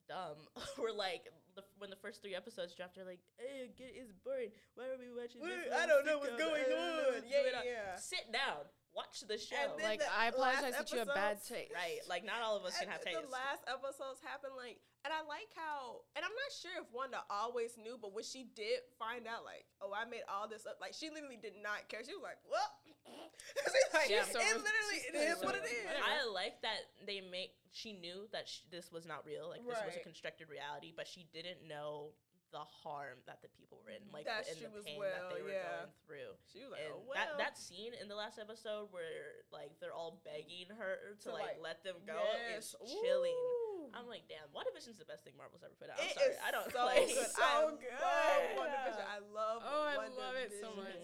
dumb were like the, when the first three episodes dropped they're like hey get it's boring why are we watching this Wait, little I don't know what's going I on. what's Yeah, yeah. sit down watch the show like the I apologize last that you have bad taste. right like not all of us can have taste. And the last episodes happened like, and I like how, and I'm not sure if Wanda always knew, but when she did find out, like, oh, I made all this up, like, she literally did not care. She was like, well, she's like, Yeah, it so literally, she's it is like, what it whatever. is. Whatever. I like that they make. She knew that sh- this was not real, like this was a constructed reality, but she didn't know the harm that the people were in, like That the, she the was pain that they were yeah. going through. She was like, And oh, well. that that scene in the last episode where like they're all begging her to, To, like, like, let them go yes. is chilling. Ooh. I'm like, damn, WandaVision's the best thing Marvel's ever put out. I'm It sorry, is I don't so like good. So I good. love WandaVision. I love Oh, I love it so much.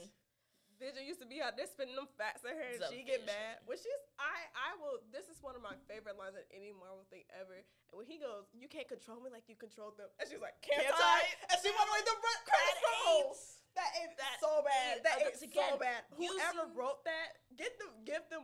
Vision used to be out there spitting them facts at her, and The she get mad. When she's, I, I will. This is one of my favorite lines in any Marvel thing ever. And when he goes, "You can't control me like you controlled them," and she's like, "Can't, Can't I?" I? And she went like the red credit That roll. That is That so bad. is- That is that's so again, bad. Whoever wrote that, get them, give them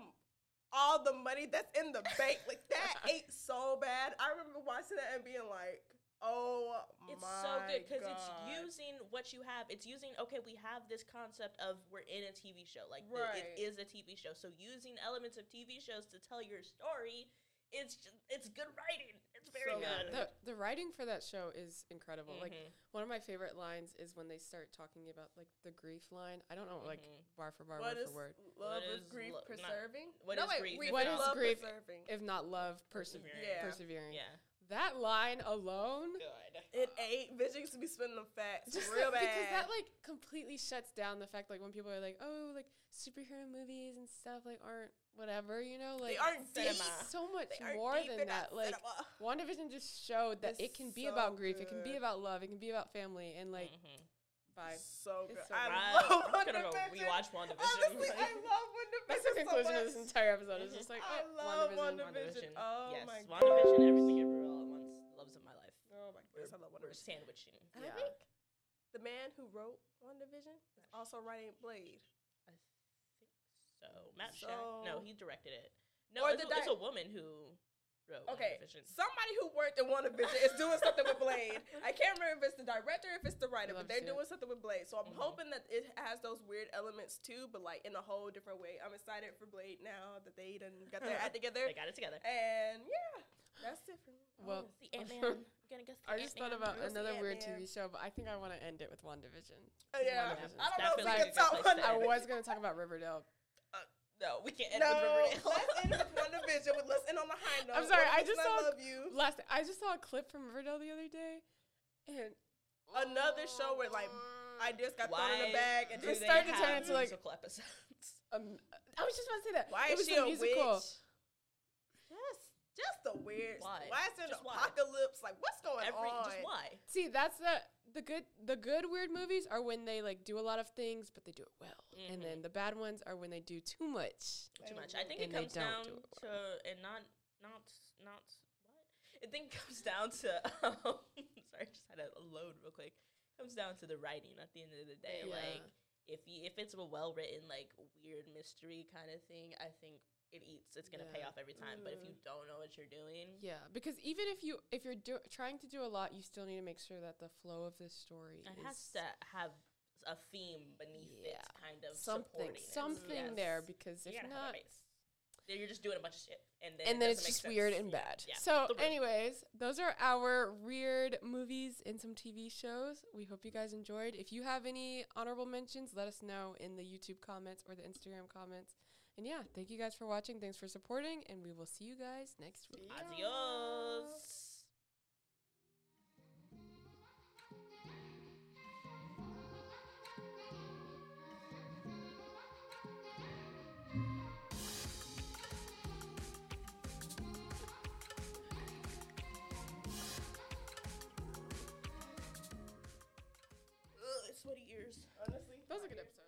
all the money that's in the bank. Like that ate so bad. I remember watching that and being like, "Oh It's my so good because it's using what you have. It's using okay, we have this concept of we're in a TV show, like the- it is a TV show. So using elements of TV shows to tell your story, it's just, it's good writing. It's very So good. The the writing for that show is incredible. Like Mhm. one of my favorite lines is when they start talking about like the grief line. I don't know like Mhm. bar for bar, What word is for word. love What is is grief lo- not- preserving? what no, is wait, grief grief What is is grief preserving. If not love, perse- Persevering. Yeah. persevering. yeah, That line alone, good. It ate. Vision used to be spinning them facts just real like- bad. because that like completely shuts down the fact like when people are like, oh, like superhero movies and stuff like aren't whatever, you know, like they aren't deep. cinema. so much They more than that. not Like cinema. WandaVision just showed that It's it can be so about grief, it can be about love, it can be about family, and like Mhm. bye. so It's good. so I good. love I'm gonna go WandaVision. rewatch WandaVision. Honestly, I love WandaVision. That's the so conclusion of this entire episode. It's just like, I oh, love WandaVision. WandaVision. Oh yes, my WandaVision, everything everywhere all at once, loves of my life. Oh my We're, goodness, I love we're WandaVision. sandwiching. And Yeah. I think the man who wrote WandaVision is also writing Blade. I think so. Matt Shack. No, he directed it. No, Or it's, the a, it's a woman who wrote Okay, WandaVision. somebody who worked in WandaVision is doing something with Blade. I can't remember if it's the director, or if it's the writer, but they're see it. doing something with Blade. So I'm Mhm. hoping that it has those weird elements too, but like in a whole different way. I'm excited for Blade now that they done got their act together. They got it together. And yeah, that's it for me. Well, wanna Ant Man. gonna go. I just thought about another weird TV show, but I think I want to end it with WandaVision. Oh, yeah, WandaVision. I don't know if we Definitely can a good talk place to WandaVision. I was going to talk about Riverdale. No, we can't end No, with Riverdale. let's end with WandaVision. With- Let's end on the high note. I'm sorry, I WandaVision, just saw- I love you. Last, I just saw a clip from Riverdale the other day, and Another show where like ideas got thrown in Why a bag and It just started to turn into, like- musical episodes? um, I was just about to say that. Why it is was she a a musical. witch? Just, just the weird. Why? Why is it an Just why? apocalypse? Like, what's going Every on? just why? See, that's the the good the good weird movies are when they like do a lot of things but they do it well. And Mhm. then the bad ones are when they do too much. too much. I think and it comes down do it to and not not not what. I think it comes down to um, sorry, I just had a load real quick. Comes down to the writing at the end of the day. Yeah. Like if you if it's a well written like weird mystery kind of thing, I think it eats. It's gonna pay off every time. But if you mm. don't know what you're doing, Yeah, because even if you if you're do- trying to do a lot, you still need to make sure that the flow of this story it has to have a theme beneath it, kind of something something there because You if not. You're just doing a bunch of shit, and then and it then it's just sense. weird and bad. Yeah. So, anyways, those are our weird movies and some TV shows. We hope you guys enjoyed. If you have any honorable mentions, let us know in the YouTube comments or the Instagram comments. And yeah, thank you guys for watching. Thanks for supporting. And we will see you guys next week. Adios. sweaty ears. Honestly, those are good ears.